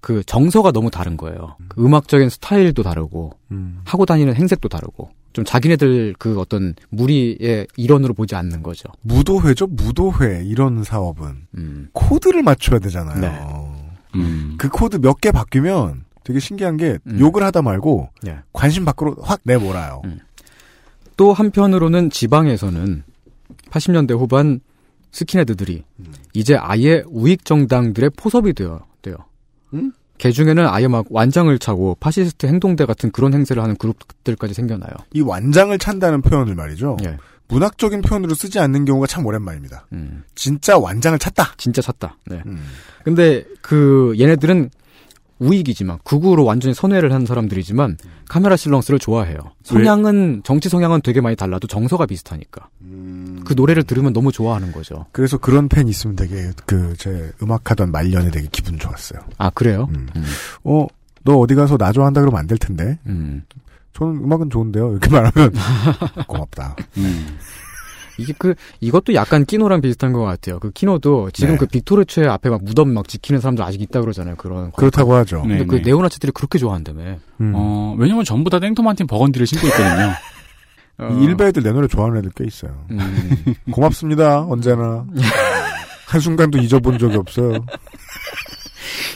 그 정서가 너무 다른 거예요. 그 음악적인 스타일도 다르고, 음. 하고 다니는 행색도 다르고, 좀 자기네들 그 어떤 무리의 일원으로 보지 않는 거죠. 무도회죠, 무도회. 이런 사업은. 음, 코드를 맞춰야 되잖아요. 네. 음. 그 코드 몇 개 바뀌면 되게 신기한 게 음. 욕을 하다 말고 예. 관심 밖으로 확 내몰아요. 음. 또 한편으로는 지방에서는 80년대 후반 스킨헤드들이 이제 아예 우익 정당들의 포섭이 되어 돼요. 음? 개 중에는 아예 막 완장을 차고 파시스트 행동대 같은 그런 행세를 하는 그룹들까지 생겨나요. 이 완장을 찬다는 표현을 말이죠. 예. 문학적인 표현으로 쓰지 않는 경우가 참 오랜만입니다. 음, 진짜 완장을 찼다. 진짜 찼다. 네. 음. 근데 그 얘네들은 우익이지만 극우로 완전히 선회를 한 사람들이지만 카메라 실렁스를 좋아해요. 성향은 정치 성향은 되게 많이 달라도 정서가 비슷하니까. 그 노래를 들으면 너무 좋아하는 거죠. 그래서 그런 팬이 있으면 되게 그 제 음악하던 말년에 되게 기분 좋았어요. 아 그래요? 음. 음. 어, 너 어디 가서 나 좋아한다 그러면 안 될 텐데. 음. 저는 음악은 좋은데요. 이렇게 말하면 고맙다. 음. 이게 그 이것도 약간 키노랑 비슷한 것 같아요. 그 키노도 지금 네. 그 빅토르체 앞에 막 무덤 막 지키는 사람들 아직 있다 그러잖아요. 그런 그렇다고 하죠. 근데 네, 그 네. 네오나치들이 그렇게 좋아한다며. 음. 어, 왜냐면 전부 다 땡토마틴 버건디를 신고 있거든요. 이 일베 애들 내 노래 좋아하는 애들 꽤 있어요. 음. 고맙습니다. 언제나. 한 순간도 잊어본 적이 없어요.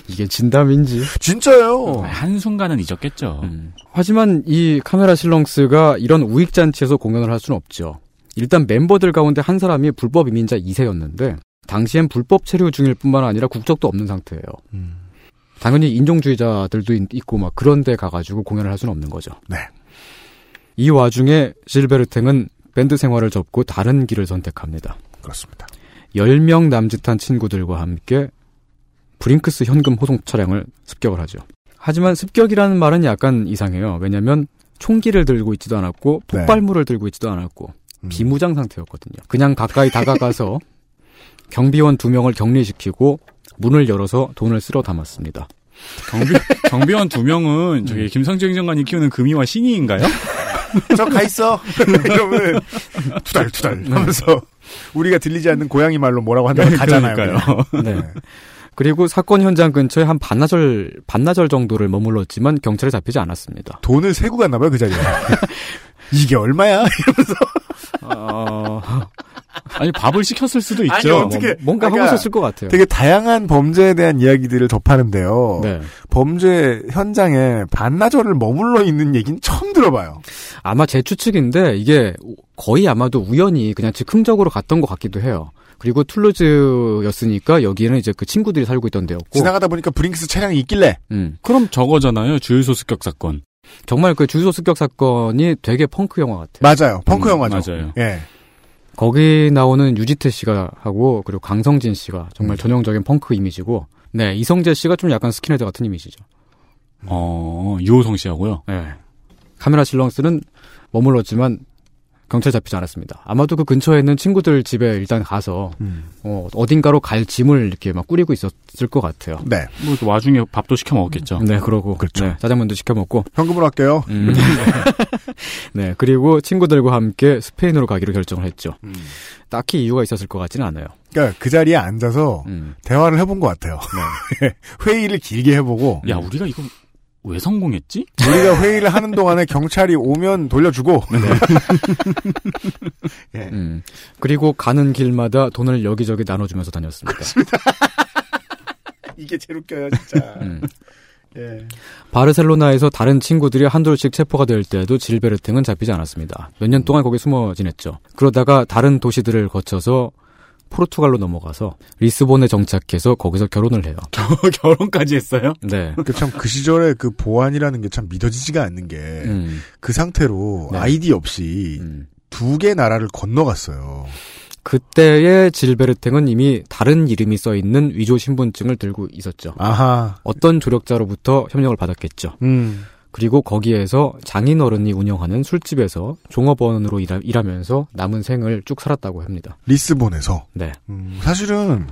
이게 진담인지. 진짜요. 한순간은 잊었겠죠. 음. 하지만 이 카메라 실렁스가 이런 우익 잔치에서 공연을 할 수는 없죠. 일단 멤버들 가운데 한 사람이 불법 이민자 2세였는데 당시엔 불법 체류 중일 뿐만 아니라 국적도 없는 상태예요. 음. 당연히 인종주의자들도 있- 있고 막 그런 데 가가지고 공연을 할 수는 없는 거죠. 네. 이 와중에 실베르탱은 밴드 생활을 접고 다른 길을 선택합니다. 그렇습니다. 10명 남짓한 친구들과 함께 브링크스 현금 호송 차량을 습격을 하죠. 하지만 습격이라는 말은 약간 이상해요. 왜냐면 총기를 들고 있지도 않았고 네. 폭발물을 들고 있지도 않았고 음. 비무장 상태였거든요. 그냥 가까이 다가가서 경비원 두 명을 격리시키고 문을 열어서 돈을 쓸어 담았습니다. 경비, 경비원 두 명은 음. 저기 김성주 행정관이 키우는 금이와 신이인가요? 저 가 있어. 이러면 투달 투달 하면서 우리가 들리지 않는 고양이 말로 뭐라고 한다고 가잖아요. 그러니까요. 네. 그리고 사건 현장 근처에 한 반나절 반나절 정도를 머물렀지만 경찰에 잡히지 않았습니다. 돈을 세고 갔나 봐요 그 자리에. 이게 얼마야? 이러면서 어, 아니 밥을 시켰을 수도 있죠. 아니, 어떻게- 뭔가 하고 그러니까 있었을 것 같아요. 되게 다양한 범죄에 대한 이야기들을 접하는데요. 네. 범죄 현장에 반나절을 머물러 있는 얘기는 처음 들어봐요. 아마 제 추측인데 이게 거의 아마도 우연히 그냥 즉흥적으로 갔던 것 같기도 해요. 그리고 툴루즈였으니까 여기에는 이제 그 친구들이 살고 있던 데였고. 지나가다 보니까 브링크스 차량이 있길래 음. 그럼 저거잖아요. 주유소 습격 사건. 정말 그 주유소 습격 사건이 되게 펑크 영화 같아요. 맞아요. 펑크 음, 영화죠. 맞아요. 예. 거기 나오는 유지태 씨가 하고 그리고 강성진 씨가 정말 전형적인 펑크 이미지고 네 이성재 씨가 좀 약간 스킨헤드 같은 이미지죠. 어, 유호성 씨하고요. 네. 카메라 실렁스는 머물렀지만 경찰 잡히지 않았습니다. 아마도 그 근처에 있는 친구들 집에 일단 가서 음. 어, 어딘가로 갈 짐을 이렇게 막 꾸리고 있었을 것 같아요. 네. 뭐 와중에 밥도 시켜 먹었겠죠. 네, 그러고 그렇죠. 네, 짜장면도 시켜 먹고 현금으로 할게요. 음. 네, 그리고 친구들과 함께 스페인으로 가기로 결정을 했죠. 음. 딱히 이유가 있었을 것 같지는 않아요. 그러니까 그 자리에 앉아서 음. 대화를 해본 것 같아요. 회의를 길게 해보고 야, 우리가 이거 왜 성공했지? 우리가 회의를 하는 동안에 경찰이 오면 돌려주고 예. 음. 그리고 가는 길마다 돈을 여기저기 나눠주면서 다녔습니다. 이게 제일 웃겨요 진짜. 음. 예. 바르셀로나에서 다른 친구들이 한둘씩 체포가 될 때도 질베르탱은 잡히지 않았습니다. 몇 년 동안 거기 숨어 지냈죠. 그러다가 다른 도시들을 거쳐서 포르투갈로 넘어가서 리스본에 정착해서 거기서 결혼을 해요. 결혼까지 했어요? 네. 참그 시절에 그 보안이라는 게 참 믿어지지가 않는 게그 음. 상태로 네. 아이디 없이 음. 두개 나라를 건너갔어요. 그때의 질베르탱은 이미 다른 이름이 써 있는 위조 신분증을 들고 있었죠. 아하. 어떤 조력자로부터 협력을 받았겠죠. 음. 그리고 거기에서 장인 어른이 운영하는 술집에서 종업원으로 일하, 일하 면서 남은 생을 쭉 살았다고 합니다. 리스본에서 네. 음, 사실은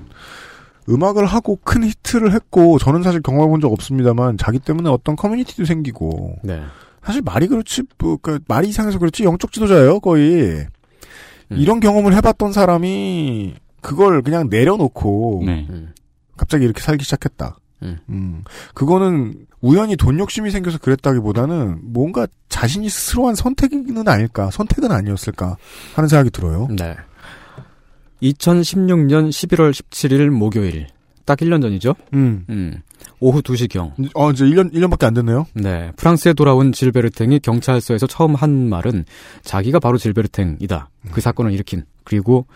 음악을 하고 큰 히트를 했고 저는 사실 경험해 본 적 없습니다만 자기 때문에 어떤 커뮤니티도 생기고 네. 사실 말이 그렇지 뭐, 그 말이 이상해서 그렇지 영적 지도자예요 거의 음. 이런 경험을 해봤던 사람이 그걸 그냥 내려놓고 네. 음. 갑자기 이렇게 살기 시작했다. 음. 음, 그거는 우연히 돈 욕심이 생겨서 그랬다기보다는 뭔가 자신이 스스로 한 선택은 아닐까, 선택은 아니었을까 하는 생각이 들어요. 네. 2016년 11월 17일 목요일. 딱 1년 전이죠? 음. 음. 오후 2시경. 어, 이제 1년, 1년밖에 안 됐네요? 네. 프랑스에 돌아온 질베르탱이 경찰서에서 처음 한 말은 자기가 바로 질베르탱이다. 그 사건을 일으킨. 그리고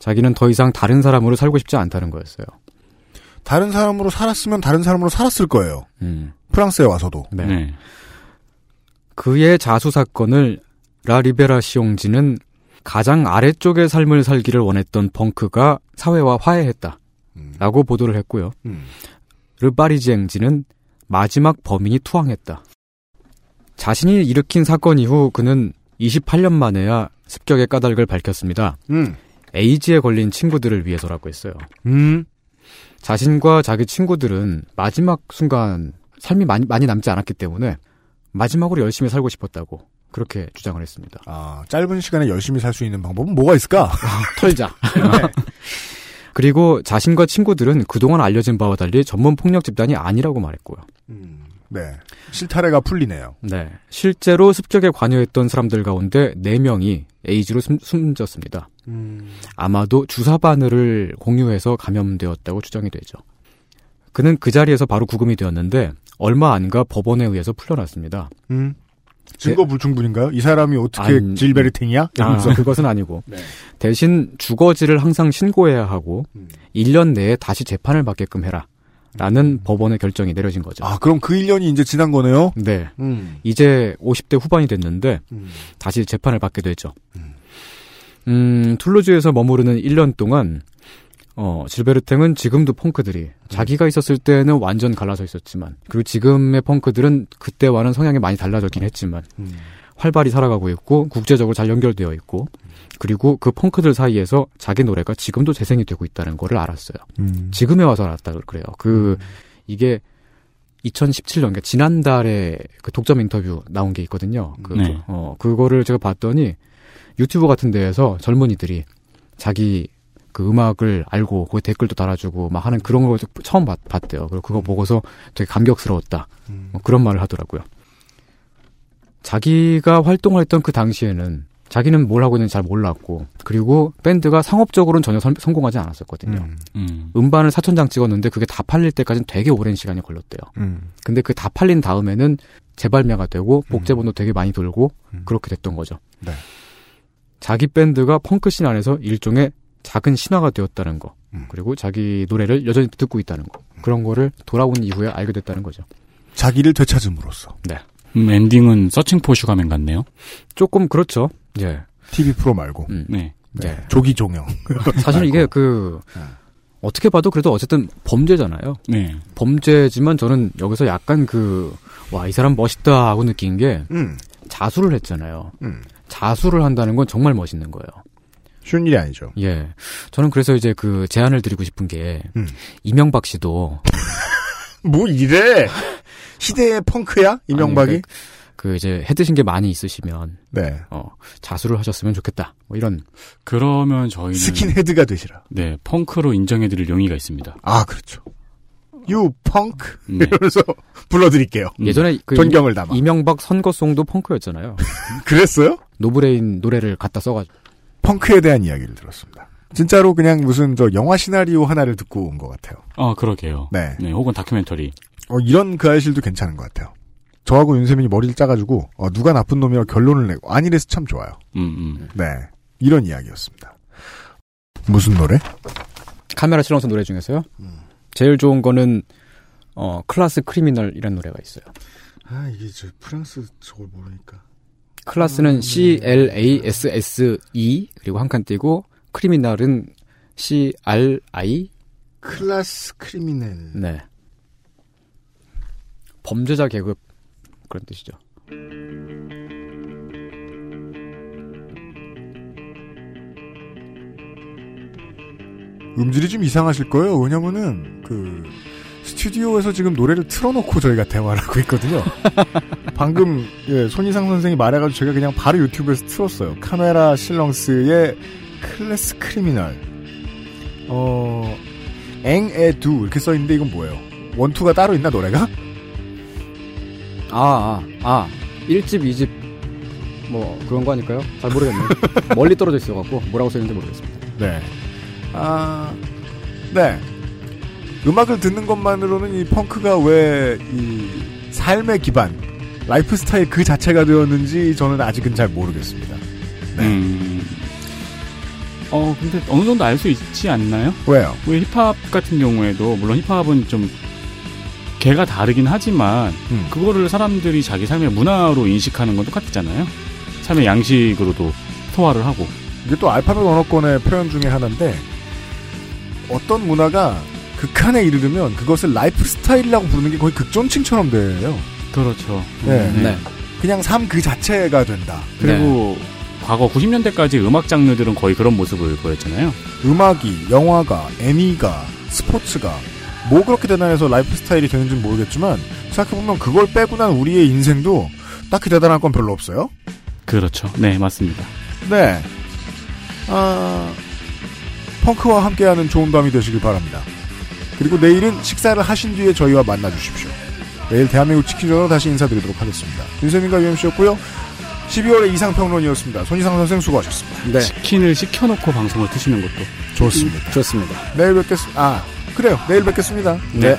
자기는 더 이상 다른 사람으로 살고 싶지 않다는 거였어요. 다른 사람으로 살았으면 다른 사람으로 살았을 거예요. 음. 프랑스에 와서도. 네. 네. 그의 자수 사건을 라리베라 시옹지는 가장 아래쪽의 삶을 살기를 원했던 펑크가 사회와 화해했다. 라고 보도를 했고요. 음. 르바리지앵지는 마지막 범인이 투항했다. 자신이 일으킨 사건 이후 그는 28년 만에야 습격의 까닭을 밝혔습니다. 음. 에이즈에 걸린 친구들을 위해서라고 했어요. 음. 자신과 자기 친구들은 마지막 순간 삶이 많이, 많이 남지 않았기 때문에 마지막으로 열심히 살고 싶었다고. 그렇게 주장을 했습니다. 아, 짧은 시간에 열심히 살 수 있는 방법은 뭐가 있을까? 털자. 그리고 자신과 친구들은 그동안 알려진 바와 달리 전문 폭력 집단이 아니라고 말했고요. 네. 실타래가 풀리네요. 네. 실제로 습격에 관여했던 사람들 가운데 4명이 에이즈로 숨, 숨졌습니다. 아마도 주사 바늘을 공유해서 감염되었다고 주장이 되죠. 그는 그 자리에서 바로 구금이 되었는데 얼마 안가 법원에 의해서 풀려났습니다. 음. 증거 불충분인가요? 이 사람이 어떻게 안- 질베르탱이야? 아. 그것은 아니고 네. 대신 주거지를 항상 신고해야 하고 음. 1년 내에 다시 재판을 받게끔 해라. 라는 법원의 결정이 내려진 거죠. 아, 그럼 그 1년이 이제 지난 거네요? 네. 음. 이제 50대 후반이 됐는데 음. 다시 재판을 받게 되죠. 음, 툴루즈에서 머무르는 1년 동안 어, 질베르탱은 지금도 펑크들이 자기가 있었을 때는 완전 갈라져 있었지만 그리고 지금의 펑크들은 그때와는 성향이 많이 달라졌긴 했지만 음. 활발히 살아가고 있고 국제적으로 잘 연결되어 있고 그리고 그 펑크들 사이에서 자기 노래가 지금도 재생이 되고 있다는 거를 알았어요. 음. 지금에 와서 알았다 그래요. 그 이게 2017년 그러니까 지난달에 그 독점 인터뷰 나온 게 있거든요. 그, 네. 어 그거를 제가 봤더니 유튜브 같은 데에서 젊은이들이 자기 그 음악을 알고 거기 댓글도 달아주고 막 하는 그런 걸 처음 봤, 봤대요. 그리고 그거 보고서 되게 감격스러웠다. 뭐 그런 말을 하더라고요. 자기가 활동을 했던 그 당시에는 자기는 뭘 하고 있는지 잘 몰랐고 그리고 밴드가 상업적으로는 전혀 선- 성공하지 않았었거든요. 음. 음 반을 4천 장 찍었는데 그게 다 팔릴 때까지는 되게 오랜 시간이 걸렸대요. 음. 근데 그 다 팔린 다음에는 재발매가 되고 복제본도 되게 많이 돌고 그렇게 됐던 거죠. 네. 자기 밴드가 펑크씬 안에서 일종의 작은 신화가 되었다는 거. 그리고 자기 노래를 여전히 듣고 있다는 거. 그런 거를 돌아온 이후에 알게 됐다는 거죠. 자기를 되찾음으로써. 네. 음, 엔딩은 Searching for Sugar Man 같네요. 조금 그렇죠. 예. TV 프로 말고. 네. 네. 조기 종영. 사실 이게 그 어떻게 봐도 그래도 어쨌든 범죄잖아요. 네. 범죄지만 저는 여기서 약간 그 와 이 사람 멋있다 하고 느낀 게 음. 자수를 했잖아요. 음. 자수를 한다는 건 정말 멋있는 거예요. 쉬운 일이 아니죠. 예. 저는 그래서 이제 그 제안을 드리고 싶은 게 음. 이명박 씨도 뭐 이래? 시대의 펑크야? 이명박이? 아니, 그, 그 이제 해드신 게 많이 있으시면 네. 어, 자수를 하셨으면 좋겠다. 뭐 이런 그러면 저희는 스킨헤드가 되시라. 네, 펑크로 인정해드릴 용의가 있습니다. 아, 그렇죠. You punk 네. 이러면서 불러드릴게요. 예전에 그 존경을 담아. 이명박 선거송도 펑크였잖아요. 그랬어요? 노브레인 노래를 갖다 써가지고 펑크에 대한 이야기를 들었습니다. 진짜로 그냥 무슨 저 영화 시나리오 하나를 듣고 온 것 같아요. 아, 그러게요. 네. 혹은 다큐멘터리. 어, 이런 그 아이실도 괜찮은 것 같아요. 저하고 윤세민이 머리를 짜가지고 어, 누가 나쁜 놈이라 결론을 내고 아니래서 참 좋아요. 음, 음. 네. 이런 이야기였습니다. 무슨 노래? Camera Silens 노래 중에서요. 제일 좋은 거는 어 Classe Criminelle이라는 노래가 있어요. 아 이게 저 프랑스 저걸 모르니까. Classe는 C L A S S E 그리고 한 칸 띄고 Criminelle은 C R I Classe Criminelle. 네. 범죄자 계급 그런 뜻이죠. 음질이 좀 이상하실 거예요. 왜냐면은 그 스튜디오에서 지금 노래를 틀어놓고 저희가 대화를 하고 있거든요. 방금 예, 손희상 선생이 말해가지고 제가 그냥 바로 유튜브에서 틀었어요. 카메라 실렁스의 클래스 크리미널. 어 앵에두 이렇게 써 있는데 이건 뭐예요? 원투가 따로 있나 노래가? 아, 아, 아. 1집, 2집, 뭐, 그런 거 아닐까요? 잘 모르겠네요. 멀리 떨어져 있어갖고, 뭐라고 써있는지 모르겠습니다. 네. 아, 네. 음악을 듣는 것만으로는 이 펑크가 왜 이 삶의 기반, 라이프 스타일 그 자체가 되었는지 저는 아직은 잘 모르겠습니다. 네. 음. 어, 근데 어느 정도 알 수 있지 않나요? 왜요? 왜 힙합 같은 경우에도, 물론 힙합은 좀, 개가 다르긴 하지만, 음. 그거를 사람들이 자기 삶의 문화로 인식하는 건 똑같잖아요. 삶의 양식으로도 소화를 하고. 이게 또 알파벳 언어권의 표현 중에 하나인데 어떤 문화가 극한에 이르르면 그것을 라이프 스타일이라고 부르는 게 거의 극존칭처럼 돼요. 그렇죠. 네. 네. 그냥 삶 그 자체가 된다. 그리고 과거 90년대까지 음악 장르들은 거의 그런 모습을 보였잖아요. 음악이, 영화가, 애니가, 스포츠가 뭐 그렇게 대단해서 라이프 스타일이 되는지는 모르겠지만 생각해보면 그걸 빼고 난 우리의 인생도 딱히 대단한 건 별로 없어요. 그렇죠. 네, 맞습니다. 네. 아, 펑크와 함께하는 좋은 밤이 되시길 바랍니다. 그리고 내일은 식사를 하신 뒤에 저희와 만나 주십시오. 내일 대한민국 치킨전으로 다시 인사드리도록 하겠습니다. 윤세민과 유엠씨였고요. 12월의 이상평론이었습니다. 손희상 선생 수고하셨습니다. 치킨을 시켜놓고 방송을 트시는 것도 좋습니다. 좋습니다. 내일 뵙겠습니다. 아, 그래요. 내일 뵙겠습니다. 네.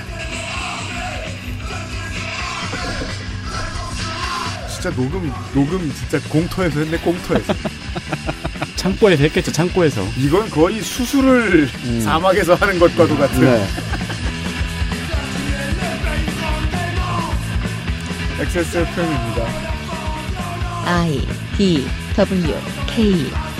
진짜 녹음, 녹음 진짜 공터에서 했네, 공터에서. 창고에서 했겠죠, 창고에서. 이건 거의 수술을 사막에서 하는 것과도 같은. 네. XSFM입니다. I D W K